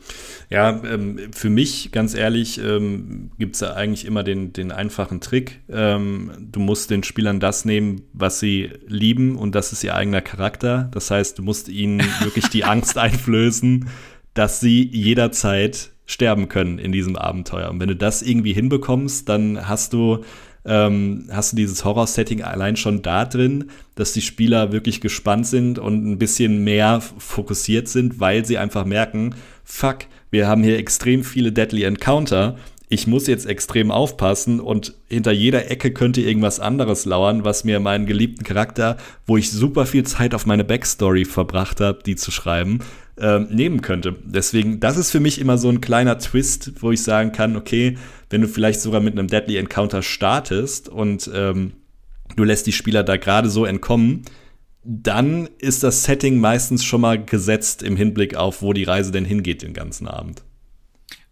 Ja, ähm, für mich, ganz ehrlich, ähm, gibt es ja eigentlich immer den, den einfachen Trick. Ähm, du musst den Spielern das nehmen, was sie lieben und das ist ihr eigener Charakter. Das heißt, du musst ihnen wirklich die Angst einflößen, dass sie jederzeit sterben können in diesem Abenteuer. Und wenn du das irgendwie hinbekommst, dann hast du ähm, hast du dieses Horror-Setting allein schon da drin, dass die Spieler wirklich gespannt sind und ein bisschen mehr fokussiert sind, weil sie einfach merken, fuck, wir haben hier extrem viele Deadly Encounter. Ich muss jetzt extrem aufpassen und hinter jeder Ecke könnte irgendwas anderes lauern, was mir meinen geliebten Charakter, wo ich super viel Zeit auf meine Backstory verbracht habe, die zu schreiben, ähm, nehmen könnte. Deswegen, das ist für mich immer so ein kleiner Twist, wo ich sagen kann, okay, wenn du vielleicht sogar mit einem Deadly Encounter startest und ähm, du lässt die Spieler da gerade so entkommen, dann ist das Setting meistens schon mal gesetzt im Hinblick auf, wo die Reise denn hingeht den ganzen Abend.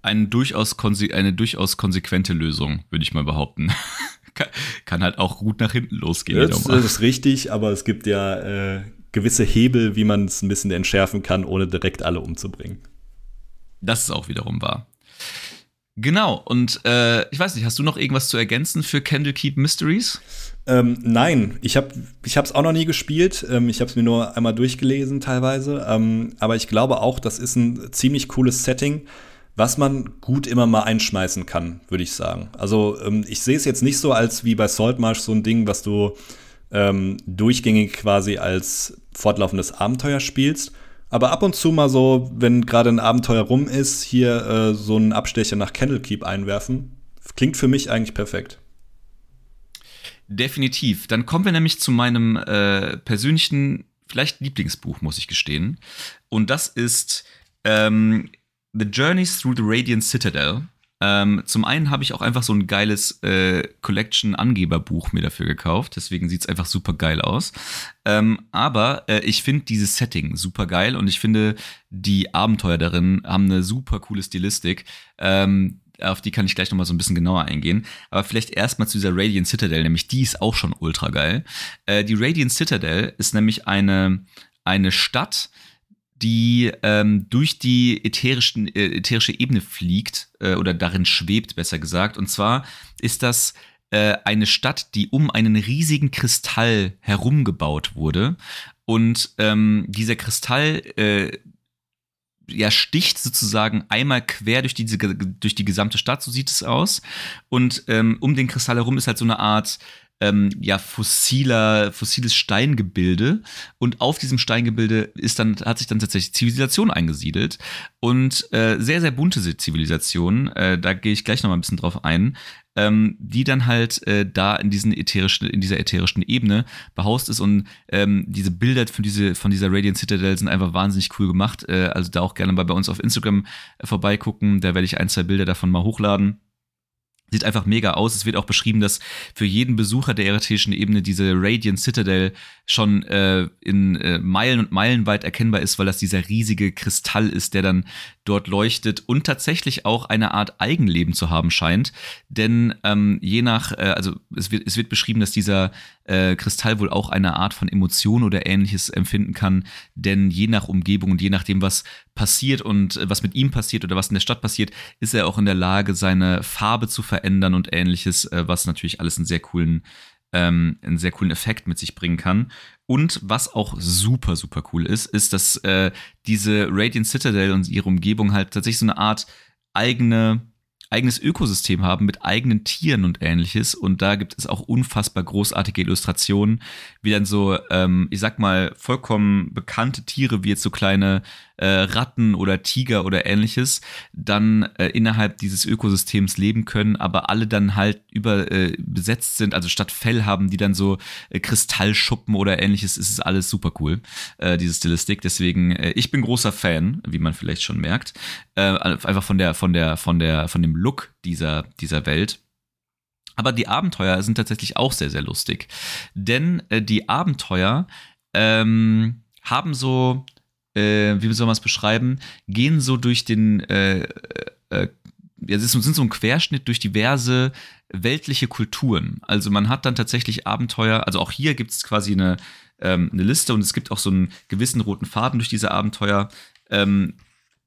Eine durchaus, eine durchaus konsequente Lösung, würde ich mal behaupten. kann, halt auch gut nach hinten losgehen. Das, das ist richtig, aber es gibt ja äh, gewisse Hebel, wie man es ein bisschen entschärfen kann, ohne direkt alle umzubringen. Das ist auch wiederum wahr. Genau, und äh, ich weiß nicht, hast du noch irgendwas zu ergänzen für Candlekeep Mysteries? Ähm, nein, ich habe es auch noch nie gespielt. Ähm, ich habe es mir nur einmal durchgelesen teilweise. Ähm, aber ich glaube auch, das ist ein ziemlich cooles Setting, was man gut immer mal einschmeißen kann, würde ich sagen. Also ähm, ich sehe es jetzt nicht so als wie bei Saltmarsh so ein Ding, was du ähm, durchgängig quasi als fortlaufendes Abenteuer spielst. Aber ab und zu mal so, wenn gerade ein Abenteuer rum ist, hier äh, so einen Abstecher nach Candlekeep einwerfen. Klingt für mich eigentlich perfekt. Definitiv. Dann kommen wir nämlich zu meinem äh, persönlichen, vielleicht Lieblingsbuch, muss ich gestehen. Und das ist ähm, The Journeys Through the Radiant Citadel ähm, zum einen habe ich auch einfach so ein geiles äh, Collection-Angeberbuch mir dafür gekauft. Deswegen sieht es einfach super geil aus. Ähm, aber äh, ich finde dieses Setting super geil und ich finde, die Abenteuer darin haben eine super coole Stilistik. Ähm, auf die kann ich gleich nochmal so ein bisschen genauer eingehen. Aber vielleicht erstmal zu dieser Radiant Citadel, nämlich die ist auch schon ultra geil. Äh, die Radiant Citadel ist nämlich eine, eine Stadt, die ähm, durch die ätherischen, äh, ätherische Ebene fliegt äh, oder darin schwebt, besser gesagt. Und zwar ist das äh, eine Stadt, die um einen riesigen Kristall herumgebaut wurde. Und ähm, dieser Kristall äh, ja, sticht sozusagen einmal quer durch, diese, durch die gesamte Stadt, so sieht es aus. Und ähm, um den Kristall herum ist halt so eine Art ähm, ja, fossiler, fossiles Steingebilde. Und auf diesem Steingebilde ist dann, hat sich dann tatsächlich Zivilisation eingesiedelt. Und äh, sehr, sehr bunte Zivilisation. Äh, da gehe ich gleich noch mal ein bisschen drauf ein. Ähm, die dann halt äh, da in diesen ätherischen, in dieser ätherischen Ebene behaust ist und ähm, diese Bilder von, diese, von dieser Radiant Citadel sind einfach wahnsinnig cool gemacht. Äh, also da auch gerne mal bei uns auf Instagram äh, vorbeigucken. Da werde ich ein, zwei Bilder davon mal hochladen. Sieht einfach mega aus. Es wird auch beschrieben, dass für jeden Besucher der eretischen Ebene diese Radiant Citadel schon äh, in äh, Meilen und Meilen weit erkennbar ist, weil das dieser riesige Kristall ist, der dann dort leuchtet und tatsächlich auch eine Art Eigenleben zu haben scheint. Denn ähm, je nach, äh, also es wird, es wird beschrieben, dass dieser äh, Kristall wohl auch eine Art von Emotion oder ähnliches empfinden kann. Denn je nach Umgebung und je nachdem, was passiert und äh, was mit ihm passiert oder was in der Stadt passiert, ist er auch in der Lage, seine Farbe zu verändern und ähnliches, äh, was natürlich alles einen sehr coolen ähm, einen sehr coolen Effekt mit sich bringen kann. Und was auch super, super cool ist, ist, dass äh, diese Radiant Citadel und ihre Umgebung halt tatsächlich so eine Art eigene eigenes Ökosystem haben mit eigenen Tieren und ähnliches. Und da gibt es auch unfassbar großartige Illustrationen, wie dann so, ähm, ich sag mal, vollkommen bekannte Tiere, wie jetzt so kleine äh, Ratten oder Tiger oder ähnliches, dann äh, innerhalb dieses Ökosystems leben können, aber alle dann halt über äh, besetzt sind, also statt Fell haben die dann so äh, Kristallschuppen oder ähnliches. Es ist alles super cool, äh, diese Stilistik. Deswegen, äh, ich bin großer Fan, wie man vielleicht schon merkt. Einfach von der, von der, von der, von dem Look dieser, dieser Welt. Aber die Abenteuer sind tatsächlich auch sehr, sehr lustig. Denn die Abenteuer ähm, haben so, äh, wie soll man es beschreiben, gehen so durch den, äh, äh, ja, sind so ein Querschnitt durch diverse weltliche Kulturen. Also man hat dann tatsächlich Abenteuer, also auch hier gibt es quasi eine, ähm, eine Liste und es gibt auch so einen gewissen roten Faden durch diese Abenteuer. Ähm,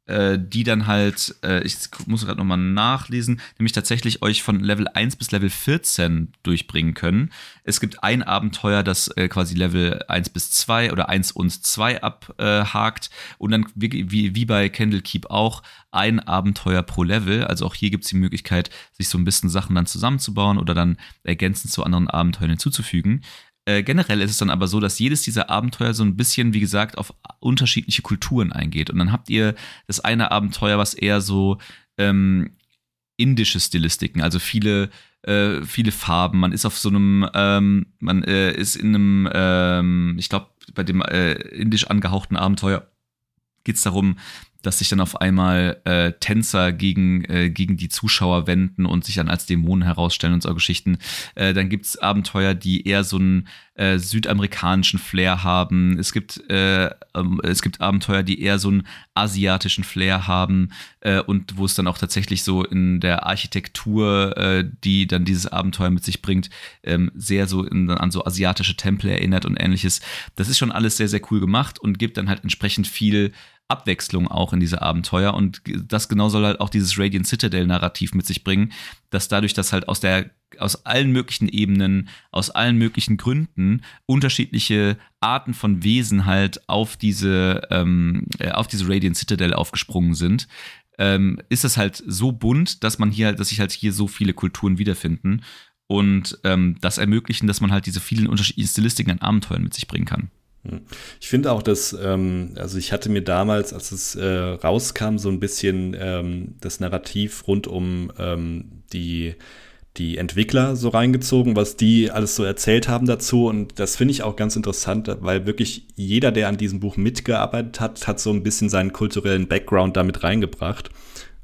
äh, die dann halt, äh, ich muss gerade nochmal nachlesen, nämlich tatsächlich euch von Level 1 bis Level 14 durchbringen können. Es gibt ein Abenteuer, das äh, quasi Level 1 bis 2 oder 1 und 2 abhakt und dann wie, wie, wie bei Candlekeep auch ein Abenteuer pro Level. Also auch hier gibt es die Möglichkeit, sich so ein bisschen Sachen dann zusammenzubauen oder dann ergänzend zu anderen Abenteuern hinzuzufügen. Äh, generell ist es dann aber so, dass jedes dieser Abenteuer so ein bisschen, wie gesagt, auf unterschiedliche Kulturen eingeht. Und dann habt ihr das eine Abenteuer, was eher so ähm, indische Stilistiken, also viele, äh, viele Farben. Man ist auf so einem, ähm, man äh, ist in einem, ähm, ich glaube, bei dem äh, indisch angehauchten Abenteuer geht es darum, dass sich dann auf einmal äh, Tänzer gegen, äh, gegen die Zuschauer wenden und sich dann als Dämonen herausstellen und so Geschichten. Äh, dann gibt's Abenteuer, die eher so einen äh, südamerikanischen Flair haben. Es gibt, äh, ähm, es gibt Abenteuer, die eher so einen asiatischen Flair haben äh, und wo es dann auch tatsächlich so in der Architektur, äh, die dann dieses Abenteuer mit sich bringt, ähm, sehr so in, an so asiatische Tempel erinnert und ähnliches. Das ist schon alles sehr, sehr cool gemacht und gibt dann halt entsprechend viel Abwechslung auch in diese Abenteuer und das genau soll halt auch dieses Radiant Citadel Narrativ mit sich bringen, dass dadurch, dass halt aus der aus allen möglichen Ebenen, aus allen möglichen Gründen unterschiedliche Arten von Wesen halt auf diese ähm, äh, auf diese Radiant Citadel aufgesprungen sind, ähm, ist es halt so bunt, dass man hier, dass sich halt hier so viele Kulturen wiederfinden und ähm, das ermöglichen, dass man halt diese vielen unterschiedlichen Stilistiken an Abenteuern mit sich bringen kann. Hm. Ich finde auch, dass, ähm, also ich hatte mir damals, als es äh, rauskam, so ein bisschen ähm, das Narrativ rund um ähm, die, die Entwickler so reingezogen, was die alles so erzählt haben dazu. Und das finde ich auch ganz interessant, weil wirklich jeder, der an diesem Buch mitgearbeitet hat, hat so ein bisschen seinen kulturellen Background damit reingebracht.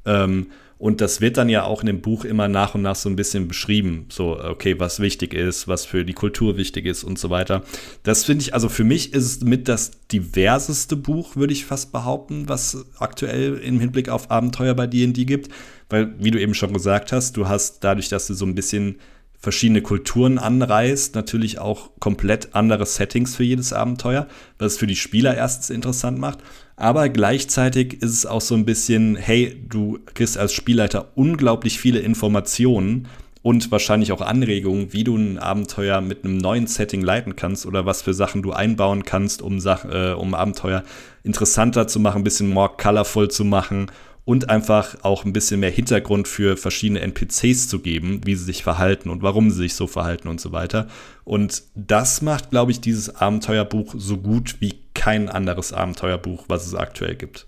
Ähm, und das wird dann ja auch in dem Buch immer nach und nach so ein bisschen beschrieben. So, okay, was wichtig ist, was für die Kultur wichtig ist und so weiter. Das finde ich, also für mich ist es mit das diverseste Buch, würde ich fast behaupten, was aktuell im Hinblick auf Abenteuer bei D&D gibt. Weil, wie du eben schon gesagt hast, du hast dadurch, dass du so ein bisschen verschiedene Kulturen anreißt, natürlich auch komplett andere Settings für jedes Abenteuer, was es für die Spieler erstens interessant macht. Aber gleichzeitig ist es auch so ein bisschen, hey, du kriegst als Spielleiter unglaublich viele Informationen und wahrscheinlich auch Anregungen, wie du ein Abenteuer mit einem neuen Setting leiten kannst oder was für Sachen du einbauen kannst, um, Sach äh, um Abenteuer interessanter zu machen, ein bisschen more colorful zu machen und einfach auch ein bisschen mehr Hintergrund für verschiedene NPCs zu geben, wie sie sich verhalten und warum sie sich so verhalten und so weiter. Und das macht, glaube ich, dieses Abenteuerbuch so gut wie kein anderes Abenteuerbuch, was es aktuell gibt.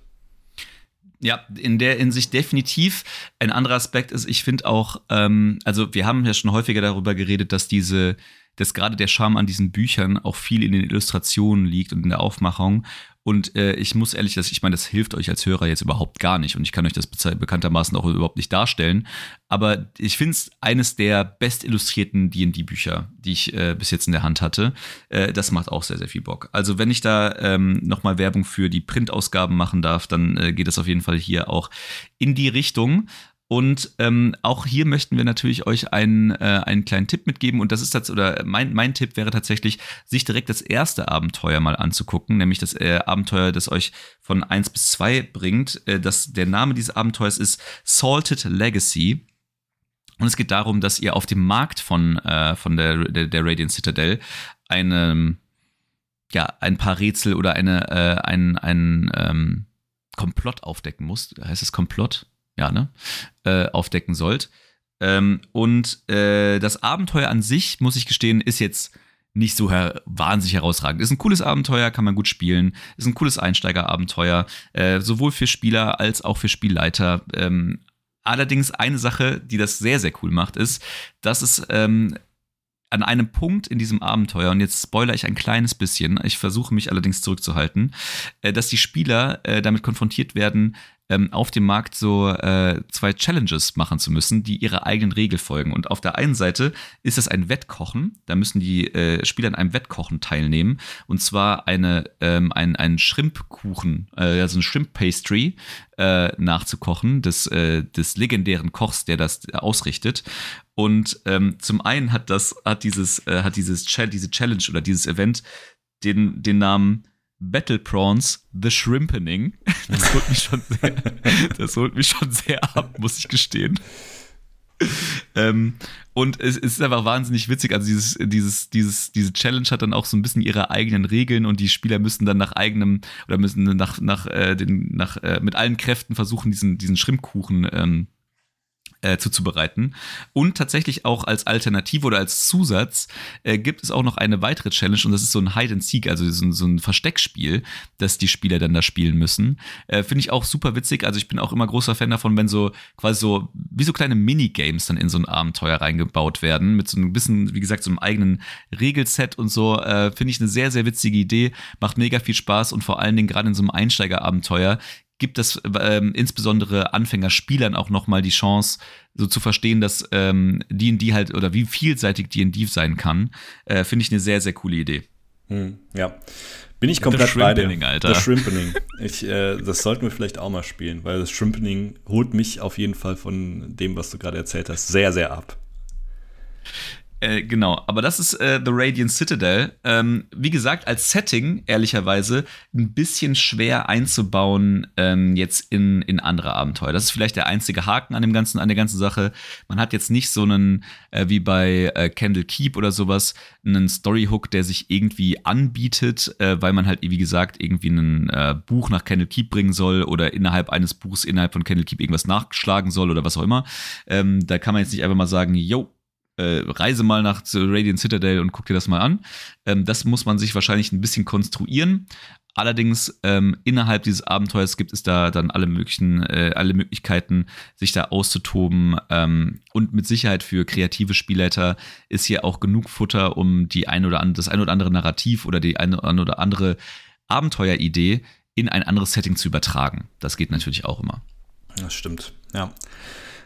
Ja, in der Hinsicht definitiv. Ein anderer Aspekt ist, ich finde auch, ähm, also wir haben ja schon häufiger darüber geredet, dass diese, dass gerade der Charme an diesen Büchern auch viel in den Illustrationen liegt und in der Aufmachung. Und äh, ich muss ehrlich, dass ich meine, das hilft euch als Hörer jetzt überhaupt gar nicht. Und ich kann euch das bekanntermaßen auch überhaupt nicht darstellen. Aber ich finde es eines der best illustrierten D&D-Bücher, die ich äh, bis jetzt in der Hand hatte. Äh, das macht auch sehr, sehr viel Bock. Also wenn ich da ähm, nochmal Werbung für die Printausgaben machen darf, dann äh, geht es auf jeden Fall hier auch in die Richtung. Und ähm, auch hier möchten wir natürlich euch einen, äh, einen kleinen Tipp mitgeben. Und das ist das, oder mein, mein Tipp wäre tatsächlich, sich direkt das erste Abenteuer mal anzugucken, nämlich das äh, Abenteuer, das euch von 1 bis 2 bringt. Äh, das, der Name dieses Abenteuers ist Salted Legacy. Und es geht darum, dass ihr auf dem Markt von, äh, von der, der, der Radiant Citadel eine, ja, ein paar Rätsel oder eine, äh, ein, ein ähm, Komplott aufdecken muss. Heißt es Komplott? Ja, ne, äh, aufdecken sollt. Ähm, und äh, das Abenteuer an sich, muss ich gestehen, ist jetzt nicht so her wahnsinnig herausragend. Ist ein cooles Abenteuer, kann man gut spielen. Ist ein cooles Einsteigerabenteuer, äh, sowohl für Spieler als auch für Spielleiter. Ähm, allerdings eine Sache, die das sehr, sehr cool macht, ist, dass es ähm, an einem Punkt in diesem Abenteuer, und jetzt spoiler ich ein kleines bisschen, ich versuche mich allerdings zurückzuhalten, äh, dass die Spieler äh, damit konfrontiert werden, ähm, auf dem Markt so äh, zwei Challenges machen zu müssen, die ihrer eigenen Regel folgen. Und auf der einen Seite ist es ein Wettkochen. Da müssen die äh, Spieler an einem Wettkochen teilnehmen. Und zwar eine, ähm, ein, ein Shrimpkuchen, äh, also ein Shrimp Pastry äh, nachzukochen, des, des legendären Kochs, der das ausrichtet. Und ähm, zum einen hat das, hat dieses, äh, hat dieses, diese Challenge oder dieses Event den, den Namen Battle Prawns The Shrimpening. Das holt mich schon sehr, das holt mich schon sehr ab, muss ich gestehen. Ähm, und es, es, ist einfach wahnsinnig witzig. Also dieses, dieses, dieses, diese Challenge hat dann auch so ein bisschen ihre eigenen Regeln und die Spieler müssen dann nach eigenem oder müssen nach, nach, äh, den, nach äh, mit allen Kräften versuchen, diesen, diesen Schrimpkuchen ähm, äh, zuzubereiten. Und tatsächlich auch als Alternative oder als Zusatz äh, gibt es auch noch eine weitere Challenge und das ist so ein Hide and Seek, also so, so ein Versteckspiel, das die Spieler dann da spielen müssen. Äh, Finde ich auch super witzig. Also ich bin auch immer großer Fan davon, wenn so quasi so wie so kleine Minigames dann in so ein Abenteuer reingebaut werden, mit so ein bisschen, wie gesagt, so einem eigenen Regelset und so. Äh, Finde ich eine sehr, sehr witzige Idee, macht mega viel Spaß und vor allen Dingen gerade in so einem Einsteigerabenteuer gibt es ähm, insbesondere Anfängerspielern auch nochmal die Chance, so zu verstehen, dass ähm, D&D halt oder wie vielseitig D&D sein kann, äh, finde ich eine sehr, sehr coole Idee. Hm, ja. Bin ich komplett bei dir. Alter. Das Shrimpening. Ich, äh, das sollten wir vielleicht auch mal spielen, weil das Shrimpening holt mich auf jeden Fall von dem, was du gerade erzählt hast, sehr, sehr ab. Äh, genau, aber das ist äh, The Radiant Citadel. Ähm, wie gesagt, als Setting, ehrlicherweise, ein bisschen schwer einzubauen ähm, jetzt in, in andere Abenteuer. Das ist vielleicht der einzige Haken an dem ganzen, an der ganzen Sache. Man hat jetzt nicht so einen, äh, wie bei äh, Candle Keep oder sowas, einen Storyhook, der sich irgendwie anbietet, äh, weil man halt, wie gesagt, irgendwie ein äh, Buch nach Candle Keep bringen soll oder innerhalb eines Buchs innerhalb von Candle Keep irgendwas nachschlagen soll oder was auch immer. Ähm, da kann man jetzt nicht einfach mal sagen, yo, äh, reise mal nach Radiant Citadel und guck dir das mal an. Ähm, das muss man sich wahrscheinlich ein bisschen konstruieren. Allerdings ähm, innerhalb dieses Abenteuers gibt es da dann alle möglichen, äh, alle Möglichkeiten, sich da auszutoben. Ähm, und mit Sicherheit für kreative Spielleiter ist hier auch genug Futter, um die ein oder andere, das ein oder andere Narrativ oder die eine oder andere Abenteueridee in ein anderes Setting zu übertragen. Das geht natürlich auch immer. Das stimmt, ja.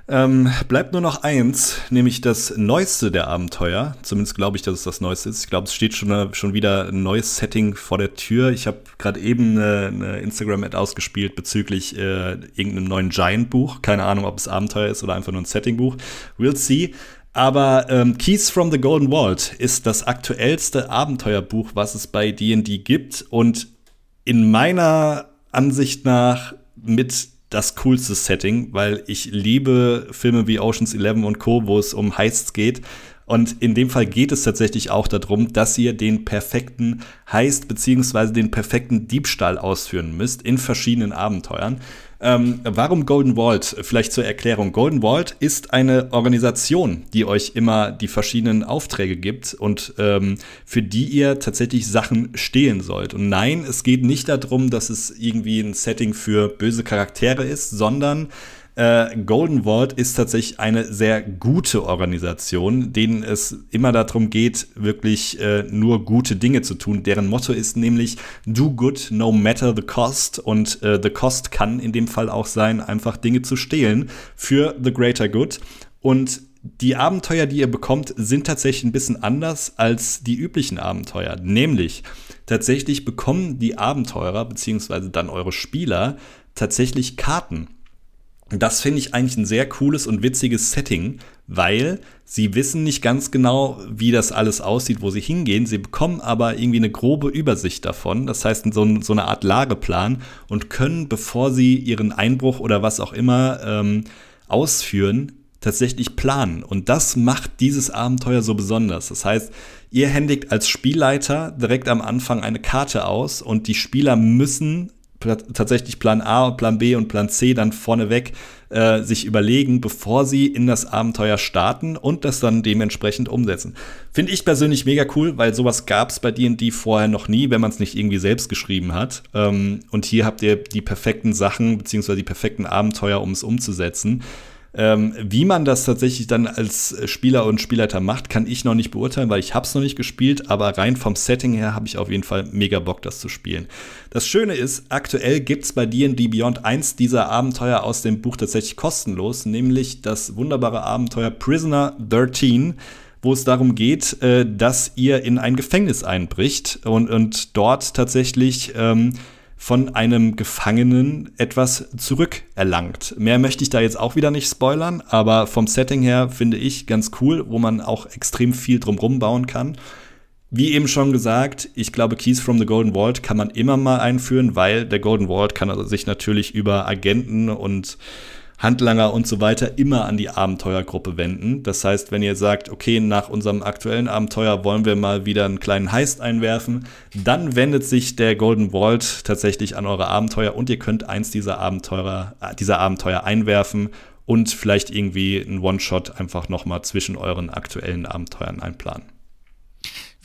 Ähm, bleibt nur noch eins, nämlich das neueste der Abenteuer. Zumindest glaube ich, dass es das neueste ist. Ich glaube, es steht schon, schon wieder ein neues Setting vor der Tür. Ich habe gerade eben eine, eine Instagram-Ad ausgespielt bezüglich äh, irgendeinem neuen Giant-Buch. Keine Ahnung, ob es Abenteuer ist oder einfach nur ein Setting-Buch. We'll see. Aber ähm, Keys from the Golden Vault ist das aktuellste Abenteuerbuch, was es bei D&D gibt und in meiner Ansicht nach mit das coolste Setting, weil ich liebe Filme wie Oceans 11 und Co., wo es um Heists geht. Und in dem Fall geht es tatsächlich auch darum, dass ihr den perfekten Heist beziehungsweise den perfekten Diebstahl ausführen müsst in verschiedenen Abenteuern. Ähm, warum Golden Vault? Vielleicht zur Erklärung. Golden Vault ist eine Organisation, die euch immer die verschiedenen Aufträge gibt und ähm, für die ihr tatsächlich Sachen stehlen sollt. Und nein, es geht nicht darum, dass es irgendwie ein Setting für böse Charaktere ist, sondern äh, Golden Vault ist tatsächlich eine sehr gute Organisation, denen es immer darum geht, wirklich äh, nur gute Dinge zu tun. Deren Motto ist nämlich Do good no matter the cost. Und äh, the cost kann in dem Fall auch sein, einfach Dinge zu stehlen für the greater good. Und die Abenteuer, die ihr bekommt, sind tatsächlich ein bisschen anders als die üblichen Abenteuer. Nämlich, tatsächlich bekommen die Abenteurer, beziehungsweise dann eure Spieler, tatsächlich Karten. Das finde ich eigentlich ein sehr cooles und witziges Setting, weil sie wissen nicht ganz genau, wie das alles aussieht, wo sie hingehen. Sie bekommen aber irgendwie eine grobe Übersicht davon. Das heißt, so, so eine Art Lageplan und können, bevor sie ihren Einbruch oder was auch immer ähm, ausführen, tatsächlich planen. Und das macht dieses Abenteuer so besonders. Das heißt, ihr händigt als Spielleiter direkt am Anfang eine Karte aus und die Spieler müssen tatsächlich Plan A, Plan B und Plan C dann vorneweg äh, sich überlegen, bevor sie in das Abenteuer starten und das dann dementsprechend umsetzen. Finde ich persönlich mega cool, weil sowas gab es bei D&D vorher noch nie, wenn man es nicht irgendwie selbst geschrieben hat. Ähm, und hier habt ihr die perfekten Sachen beziehungsweise die perfekten Abenteuer, um es umzusetzen. Ähm, wie man das tatsächlich dann als Spieler und Spielleiter macht, kann ich noch nicht beurteilen, weil ich habe es noch nicht gespielt, aber rein vom Setting her habe ich auf jeden Fall mega Bock, das zu spielen. Das Schöne ist, aktuell gibt es bei D&D Beyond eins dieser Abenteuer aus dem Buch tatsächlich kostenlos, nämlich das wunderbare Abenteuer Prisoner 13 wo es darum geht, äh, dass ihr in ein Gefängnis einbricht und, und dort tatsächlich ähm, von einem Gefangenen etwas zurückerlangt. Mehr möchte ich da jetzt auch wieder nicht spoilern, aber vom Setting her finde ich ganz cool, wo man auch extrem viel drumrum bauen kann. Wie eben schon gesagt, ich glaube, Keys from the Golden Vault kann man immer mal einführen, weil der Golden Vault kann sich natürlich über Agenten und Handlanger und so weiter immer an die Abenteuergruppe wenden. Das heißt, wenn ihr sagt, okay, nach unserem aktuellen Abenteuer wollen wir mal wieder einen kleinen Heist einwerfen, dann wendet sich der Golden Vault tatsächlich an eure Abenteuer und ihr könnt eins dieser Abenteuer, äh, dieser Abenteuer einwerfen und vielleicht irgendwie einen One-Shot einfach nochmal zwischen euren aktuellen Abenteuern einplanen.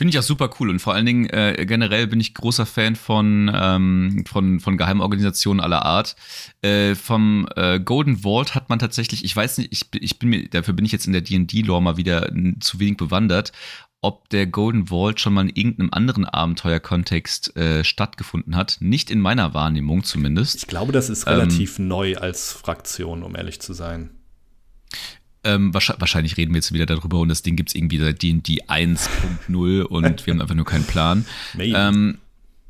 Finde ich auch super cool und vor allen Dingen äh, generell bin ich großer Fan von, ähm, von, von Geheimorganisationen aller Art. Äh, vom äh, Golden Vault hat man tatsächlich, ich weiß nicht, ich, ich bin mir, dafür bin ich jetzt in der D&D-Lore mal wieder zu wenig bewandert, ob der Golden Vault schon mal in irgendeinem anderen Abenteuerkontext äh, stattgefunden hat. Nicht in meiner Wahrnehmung zumindest. Ich glaube, das ist relativ ähm, neu als Fraktion, um ehrlich zu sein. Ähm, wahrscheinlich reden wir jetzt wieder darüber und das Ding gibt es irgendwie seit D&D 1.0 und wir haben einfach nur keinen Plan. Ähm,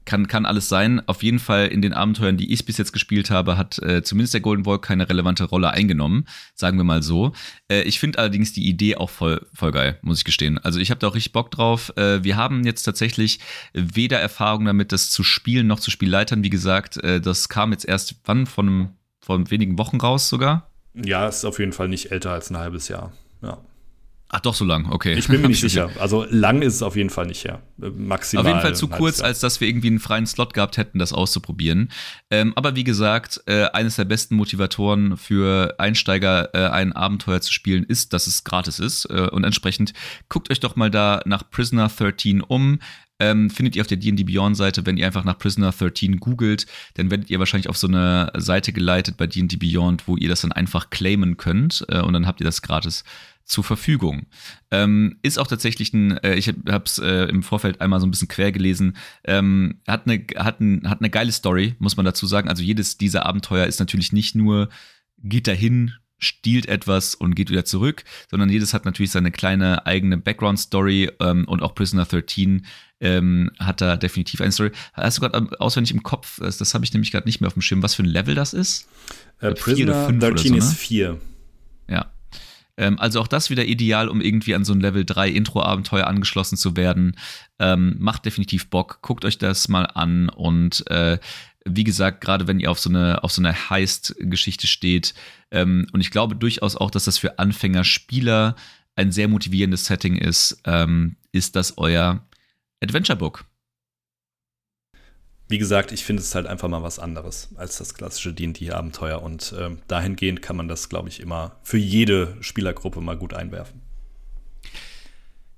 kann, kann alles sein. Auf jeden Fall in den Abenteuern, die ich bis jetzt gespielt habe, hat äh, zumindest der Golden Ball keine relevante Rolle eingenommen, sagen wir mal so. Äh, ich finde allerdings die Idee auch voll, voll geil, muss ich gestehen. Also ich habe da auch richtig Bock drauf. Äh, wir haben jetzt tatsächlich weder Erfahrung damit, das zu spielen noch zu Spielleitern. Wie gesagt, äh, das kam jetzt erst wann? Von, von wenigen Wochen raus sogar. Ja, ist auf jeden Fall nicht älter als ein halbes Jahr. Ja. Ach doch, so lang, okay. Ich bin mir nicht sicher. Also lang ist es auf jeden Fall nicht her. Maximal. Auf jeden Fall zu kurz, als dass wir irgendwie einen freien Slot gehabt hätten, das auszuprobieren. Ähm, aber wie gesagt, äh, eines der besten Motivatoren für Einsteiger, äh, ein Abenteuer zu spielen, ist, dass es gratis ist. Äh, und entsprechend guckt euch doch mal da nach Prisoner 13 um. Ähm, findet ihr auf der D&D Beyond Seite, wenn ihr einfach nach Prisoner 13 googelt, dann werdet ihr wahrscheinlich auf so eine Seite geleitet bei D&D Beyond, wo ihr das dann einfach claimen könnt äh, und dann habt ihr das gratis zur Verfügung. Ähm, ist auch tatsächlich ein, äh, ich habe es äh, im Vorfeld einmal so ein bisschen quer gelesen, ähm, hat, eine, hat, ein, hat eine geile Story, muss man dazu sagen. Also jedes dieser Abenteuer ist natürlich nicht nur, geht dahin, stiehlt etwas und geht wieder zurück, sondern jedes hat natürlich seine kleine eigene Background-Story ähm, und auch Prisoner 13 ähm, hat da definitiv eine Story. Hast du gerade auswendig im Kopf, das, das habe ich nämlich gerade nicht mehr auf dem Schirm, was für ein Level das ist? Äh, Prisoner 13 so, ne? ist 4. Ja. Ähm, also auch das wieder ideal, um irgendwie an so ein Level 3 Intro-Abenteuer angeschlossen zu werden. Ähm, macht definitiv Bock, guckt euch das mal an und äh, Wie gesagt, gerade wenn ihr auf so eine, so eine Heist-Geschichte steht. Ähm, und ich glaube durchaus auch, dass das für Anfängerspieler ein sehr motivierendes Setting ist, ähm, ist das euer Adventure Book. Wie gesagt, ich finde es halt einfach mal was anderes als das klassische D&D-Abenteuer und äh, dahingehend kann man das, glaube ich, immer für jede Spielergruppe mal gut einwerfen.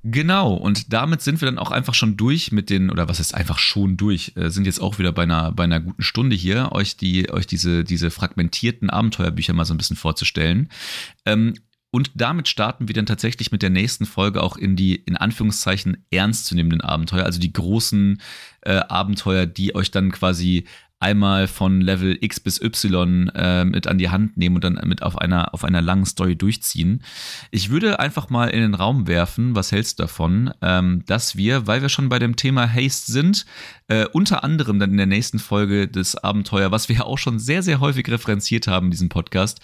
Genau, und damit sind wir dann auch einfach schon durch mit den, oder was ist einfach schon durch, äh, sind jetzt auch wieder bei einer, bei einer guten Stunde hier, euch, die, euch diese, diese fragmentierten Abenteuerbücher mal so ein bisschen vorzustellen. Ähm, und damit starten wir dann tatsächlich mit der nächsten Folge auch in die, in Anführungszeichen, ernstzunehmenden Abenteuer, also die großen äh, Abenteuer, die euch dann quasi einmal von Level X bis Y äh, mit an die Hand nehmen und dann mit auf einer, auf einer langen Story durchziehen. Ich würde einfach mal in den Raum werfen, was hältst du davon, ähm, dass wir, weil wir schon bei dem Thema Haste sind, äh, unter anderem dann in der nächsten Folge des Abenteuer, was wir ja auch schon sehr, sehr häufig referenziert haben in diesem Podcast,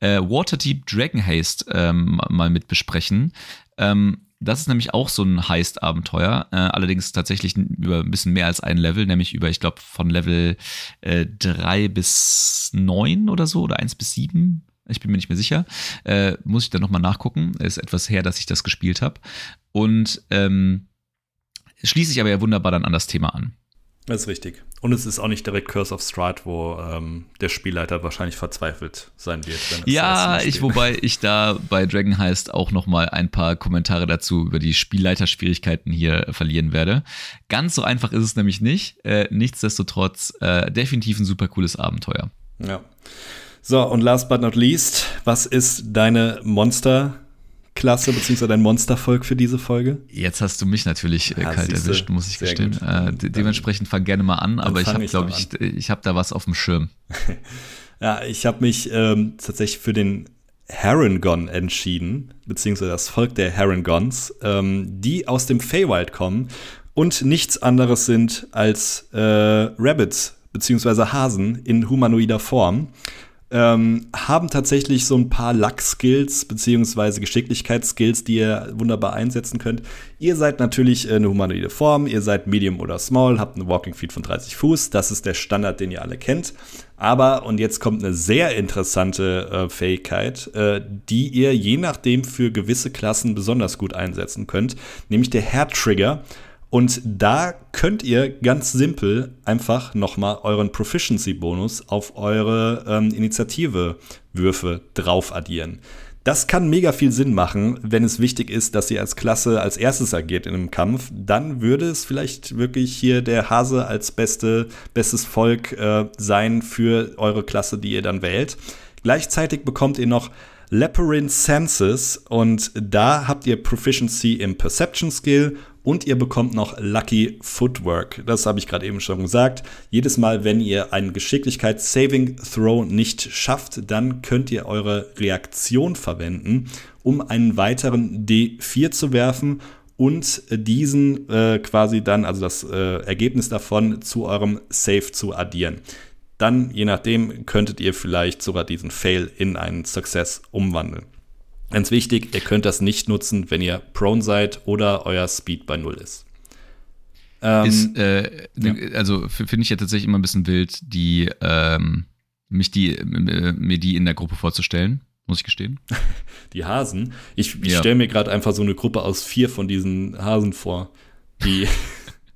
äh, Waterdeep Dragon Haste ähm, mal mit besprechen. Ähm, das ist nämlich auch so ein Heist-Abenteuer, äh, allerdings tatsächlich über ein bisschen mehr als ein Level, nämlich über, ich glaube, von Level äh, 3 bis 9 oder so oder 1 bis 7. Ich bin mir nicht mehr sicher. Äh, muss ich dann nochmal nachgucken. Ist etwas her, dass ich das gespielt habe. Und ähm, schließe ich aber ja wunderbar dann an das Thema an. Das ist richtig. Und es ist auch nicht direkt Curse of Strahd, wo ähm, der Spielleiter wahrscheinlich verzweifelt sein wird. ja, ich, wobei ich da bei Dragon Heist auch noch mal ein paar Kommentare dazu über die Spielleiterschwierigkeiten hier verlieren werde. Ganz so einfach ist es nämlich nicht. Äh, nichtsdestotrotz äh, definitiv ein super cooles Abenteuer. Ja. So, und last but not least, was ist deine Monster- Klasse beziehungsweise dein Monstervolk für diese Folge? Jetzt hast du mich natürlich äh, ja, kalt erwischt, muss ich gestehen. Äh, de dementsprechend fang gerne mal an, aber ich habe, glaube ich, ich habe da was auf dem Schirm. ja, ich habe mich ähm, tatsächlich für den Harangon entschieden, beziehungsweise das Volk der Harangons, ähm, die aus dem Feywild kommen und nichts anderes sind als äh, Rabbits, beziehungsweise Hasen in humanoider Form ähm, haben tatsächlich so ein paar Luck-Skills beziehungsweise Geschicklichkeitsskills, die ihr wunderbar einsetzen könnt. Ihr seid natürlich eine humanoide Form, ihr seid Medium oder Small, habt eine Walking Feet von 30 Fuß, das ist der Standard, den ihr alle kennt. Aber, und jetzt kommt eine sehr interessante äh, Fähigkeit, äh, die ihr je nachdem für gewisse Klassen besonders gut einsetzen könnt, nämlich der Hair Trigger. Und da könnt ihr ganz simpel einfach nochmal euren Proficiency-Bonus auf eure ähm, Initiative-Würfe drauf addieren. Das kann mega viel Sinn machen, wenn es wichtig ist, dass ihr als Klasse als erstes agiert in einem Kampf. Dann würde es vielleicht wirklich hier der Hase als beste, bestes Volk äh, sein für eure Klasse, die ihr dann wählt. Gleichzeitig bekommt ihr noch Leperine Senses und da habt ihr Proficiency im Perception Skill und ihr bekommt noch Lucky Footwork. Das habe ich gerade eben schon gesagt. Jedes Mal, wenn ihr einen Geschicklichkeits-Saving-Throw nicht schafft, dann könnt ihr eure Reaktion verwenden, um einen weiteren D4 zu werfen und diesen äh, quasi dann, also das äh, Ergebnis davon, zu eurem Save zu addieren. Dann, je nachdem, könntet ihr vielleicht sogar diesen Fail in einen Success umwandeln. Ganz wichtig, ihr könnt das nicht nutzen, wenn ihr prone seid oder euer Speed bei Null ist. Ähm, ist äh, ja. Also finde ich ja tatsächlich immer ein bisschen wild, die, ähm, mich die, äh, mir die in der Gruppe vorzustellen, muss ich gestehen. Die Hasen? Ich, ich ja. stelle mir gerade einfach so eine Gruppe aus vier von diesen Hasen vor, die,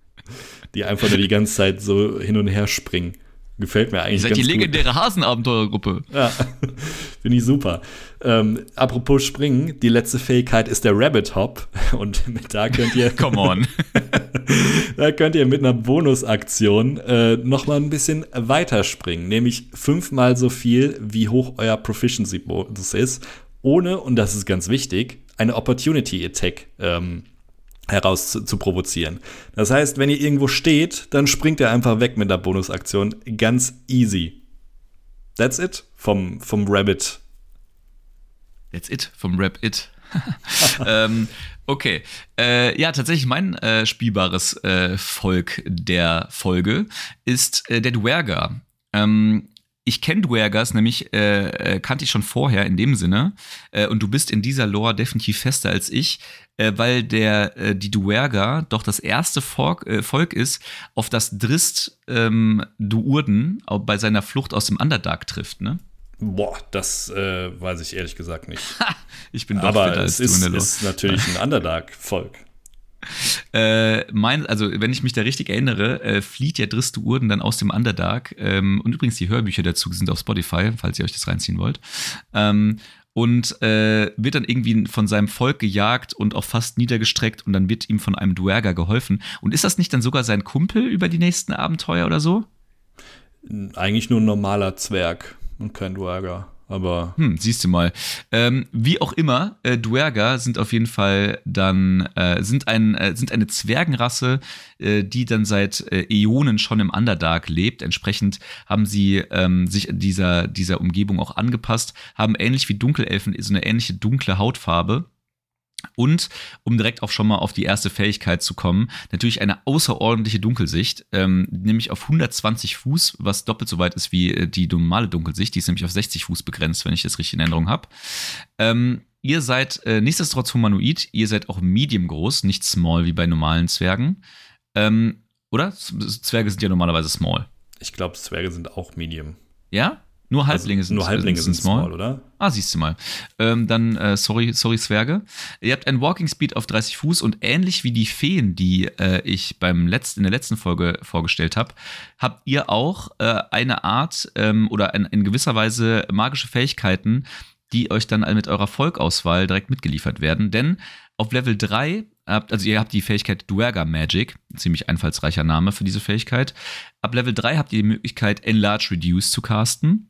die einfach nur die ganze Zeit so hin und her springen. Gefällt mir eigentlich. Ihr seid die legendäre Hasenabenteurergruppe. Ja, finde ich super. Ähm, apropos Springen, die letzte Fähigkeit ist der Rabbit Hop. Und da könnt ihr. Come on. da könnt ihr mit einer Bonusaktion äh, nochmal ein bisschen weiter springen. Nämlich fünfmal so viel, wie hoch euer Proficiency-Bonus ist. Ohne, und das ist ganz wichtig, eine Opportunity Attack ähm, heraus zu, zu, provozieren. Das heißt, wenn ihr irgendwo steht, dann springt ihr einfach weg mit der Bonusaktion. Ganz easy. That's it vom, vom Rabbit. That's it vom Rabbit. ähm, okay. Äh, ja, tatsächlich mein äh, spielbares äh, Volk der Folge ist äh, der Dwerger. Ähm, ich kenne Duergas, nämlich äh, äh, kannte ich schon vorher in dem Sinne. Äh, und du bist in dieser Lore definitiv fester als ich, äh, weil der äh, die Duerga doch das erste Volk, äh, Volk ist, auf das Drist ähm, Duurden bei seiner Flucht aus dem Underdark trifft, ne? Boah, das äh, weiß ich ehrlich gesagt nicht. ich bin doch Aber es ist, ist natürlich ein Underdark-Volk. Äh, mein, also, wenn ich mich da richtig erinnere, äh, flieht ja Dristu Urden dann aus dem Underdark. Ähm, und übrigens, die Hörbücher dazu sind auf Spotify, falls ihr euch das reinziehen wollt. Ähm, und äh, wird dann irgendwie von seinem Volk gejagt und auch fast niedergestreckt und dann wird ihm von einem Duergar geholfen. Und ist das nicht dann sogar sein Kumpel über die nächsten Abenteuer oder so? Eigentlich nur ein normaler Zwerg und kein Duergar. Aber. Hm, siehst du mal. Ähm, wie auch immer, äh, Duergar sind auf jeden Fall dann, äh, sind, ein, äh, sind eine Zwergenrasse, äh, die dann seit äh, Äonen schon im Underdark lebt. Entsprechend haben sie ähm, sich dieser, dieser Umgebung auch angepasst, haben ähnlich wie Dunkelelfen so eine ähnliche dunkle Hautfarbe und um direkt auch schon mal auf die erste Fähigkeit zu kommen, natürlich eine außerordentliche Dunkelsicht, ähm, nämlich auf 120 Fuß, was doppelt so weit ist wie äh, die normale Dunkelsicht. Die ist nämlich auf 60 Fuß begrenzt, wenn ich das richtig in Erinnerung habe. Ähm, ihr seid äh, nichtsdestotrotz humanoid, ihr seid auch medium groß, nicht small wie bei normalen Zwergen. Ähm, oder? Zwerge sind ja normalerweise small. Ich glaube, Zwerge sind auch medium. Ja? Nur also Halblinge also, sind Nur Halblinge sind, sind small. small, oder? Ah, siehst du mal. Ähm, dann, äh, sorry, sorry, Zwerge. Ihr habt ein Walking Speed auf 30 Fuß und ähnlich wie die Feen, die äh, ich beim letzten, in der letzten Folge vorgestellt habe, habt ihr auch äh, eine Art ähm, oder in, in gewisser Weise magische Fähigkeiten, die euch dann mit eurer Volkauswahl direkt mitgeliefert werden. Denn auf Level 3 habt, also ihr habt die Fähigkeit Duergar Magic, ziemlich einfallsreicher Name für diese Fähigkeit. Ab Level 3 habt ihr die Möglichkeit, Enlarge Reduce zu casten.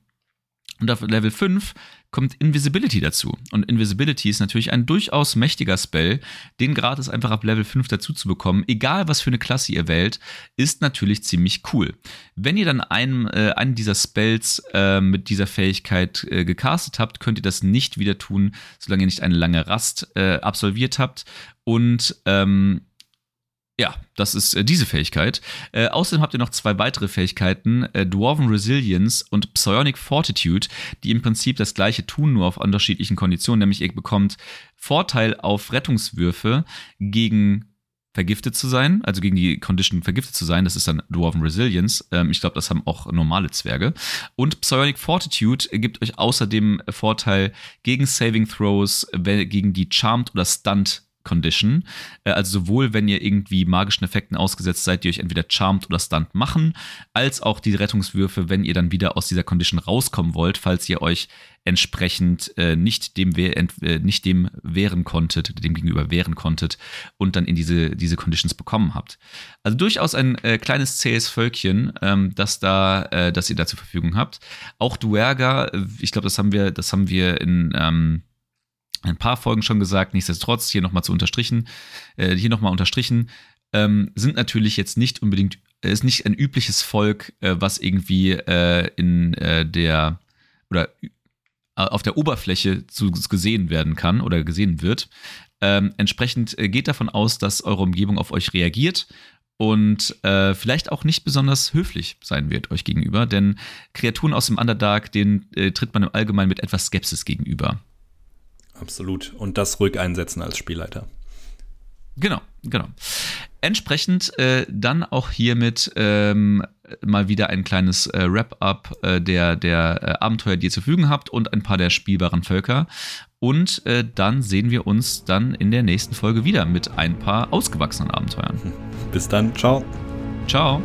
Und auf Level 5 kommt Invisibility dazu. Und Invisibility ist natürlich ein durchaus mächtiger Spell. Den gratis einfach ab Level 5 dazu zu bekommen, egal was für eine Klasse ihr wählt, ist natürlich ziemlich cool. Wenn ihr dann einen, äh, einen dieser Spells äh, mit dieser Fähigkeit äh, gecastet habt, könnt ihr das nicht wieder tun, solange ihr nicht eine lange Rast äh, absolviert habt. Und ähm, ja, das ist äh, diese Fähigkeit. Äh, außerdem habt ihr noch zwei weitere Fähigkeiten, äh, Dwarven Resilience und Psionic Fortitude, die im Prinzip das gleiche tun, nur auf unterschiedlichen Konditionen. Nämlich ihr bekommt Vorteil auf Rettungswürfe gegen vergiftet zu sein, also gegen die Condition vergiftet zu sein, das ist dann Dwarven Resilience. Ähm, ich glaube, das haben auch normale Zwerge. Und Psionic Fortitude gibt euch außerdem Vorteil gegen Saving Throws, gegen die Charmed oder Stunned Condition. Äh, also sowohl, wenn ihr irgendwie magischen Effekten ausgesetzt seid, die euch entweder charmed oder stunt machen, als auch die Rettungswürfe, wenn ihr dann wieder aus dieser Condition rauskommen wollt, falls ihr euch entsprechend äh, nicht, dem äh, nicht dem wehren konntet, dem gegenüber wehren konntet und dann in diese, diese Conditions bekommen habt. Also durchaus ein äh, kleines zähes Völkchen, ähm, das da, äh, das ihr da zur Verfügung habt. Auch Duerga, äh, ich glaube, das haben wir, das haben wir in ähm, ein paar Folgen schon gesagt, nichtsdestotrotz hier nochmal zu unterstrichen, äh, hier nochmal unterstrichen, ähm, sind natürlich jetzt nicht unbedingt, äh, ist nicht ein übliches Volk, äh, was irgendwie äh, in äh, der oder äh, auf der Oberfläche zu, gesehen werden kann oder gesehen wird. Ähm, entsprechend geht davon aus, dass eure Umgebung auf euch reagiert und äh, vielleicht auch nicht besonders höflich sein wird euch gegenüber, denn Kreaturen aus dem Underdark, denen äh, tritt man im Allgemeinen mit etwas Skepsis gegenüber. Absolut. Und das ruhig einsetzen als Spielleiter. Genau, genau. Entsprechend äh, dann auch hiermit ähm, mal wieder ein kleines äh, Wrap-up äh, der, der äh, Abenteuer, die ihr zur Verfügung habt und ein paar der spielbaren Völker. Und äh, dann sehen wir uns dann in der nächsten Folge wieder mit ein paar ausgewachsenen Abenteuern. Bis dann, ciao. Ciao.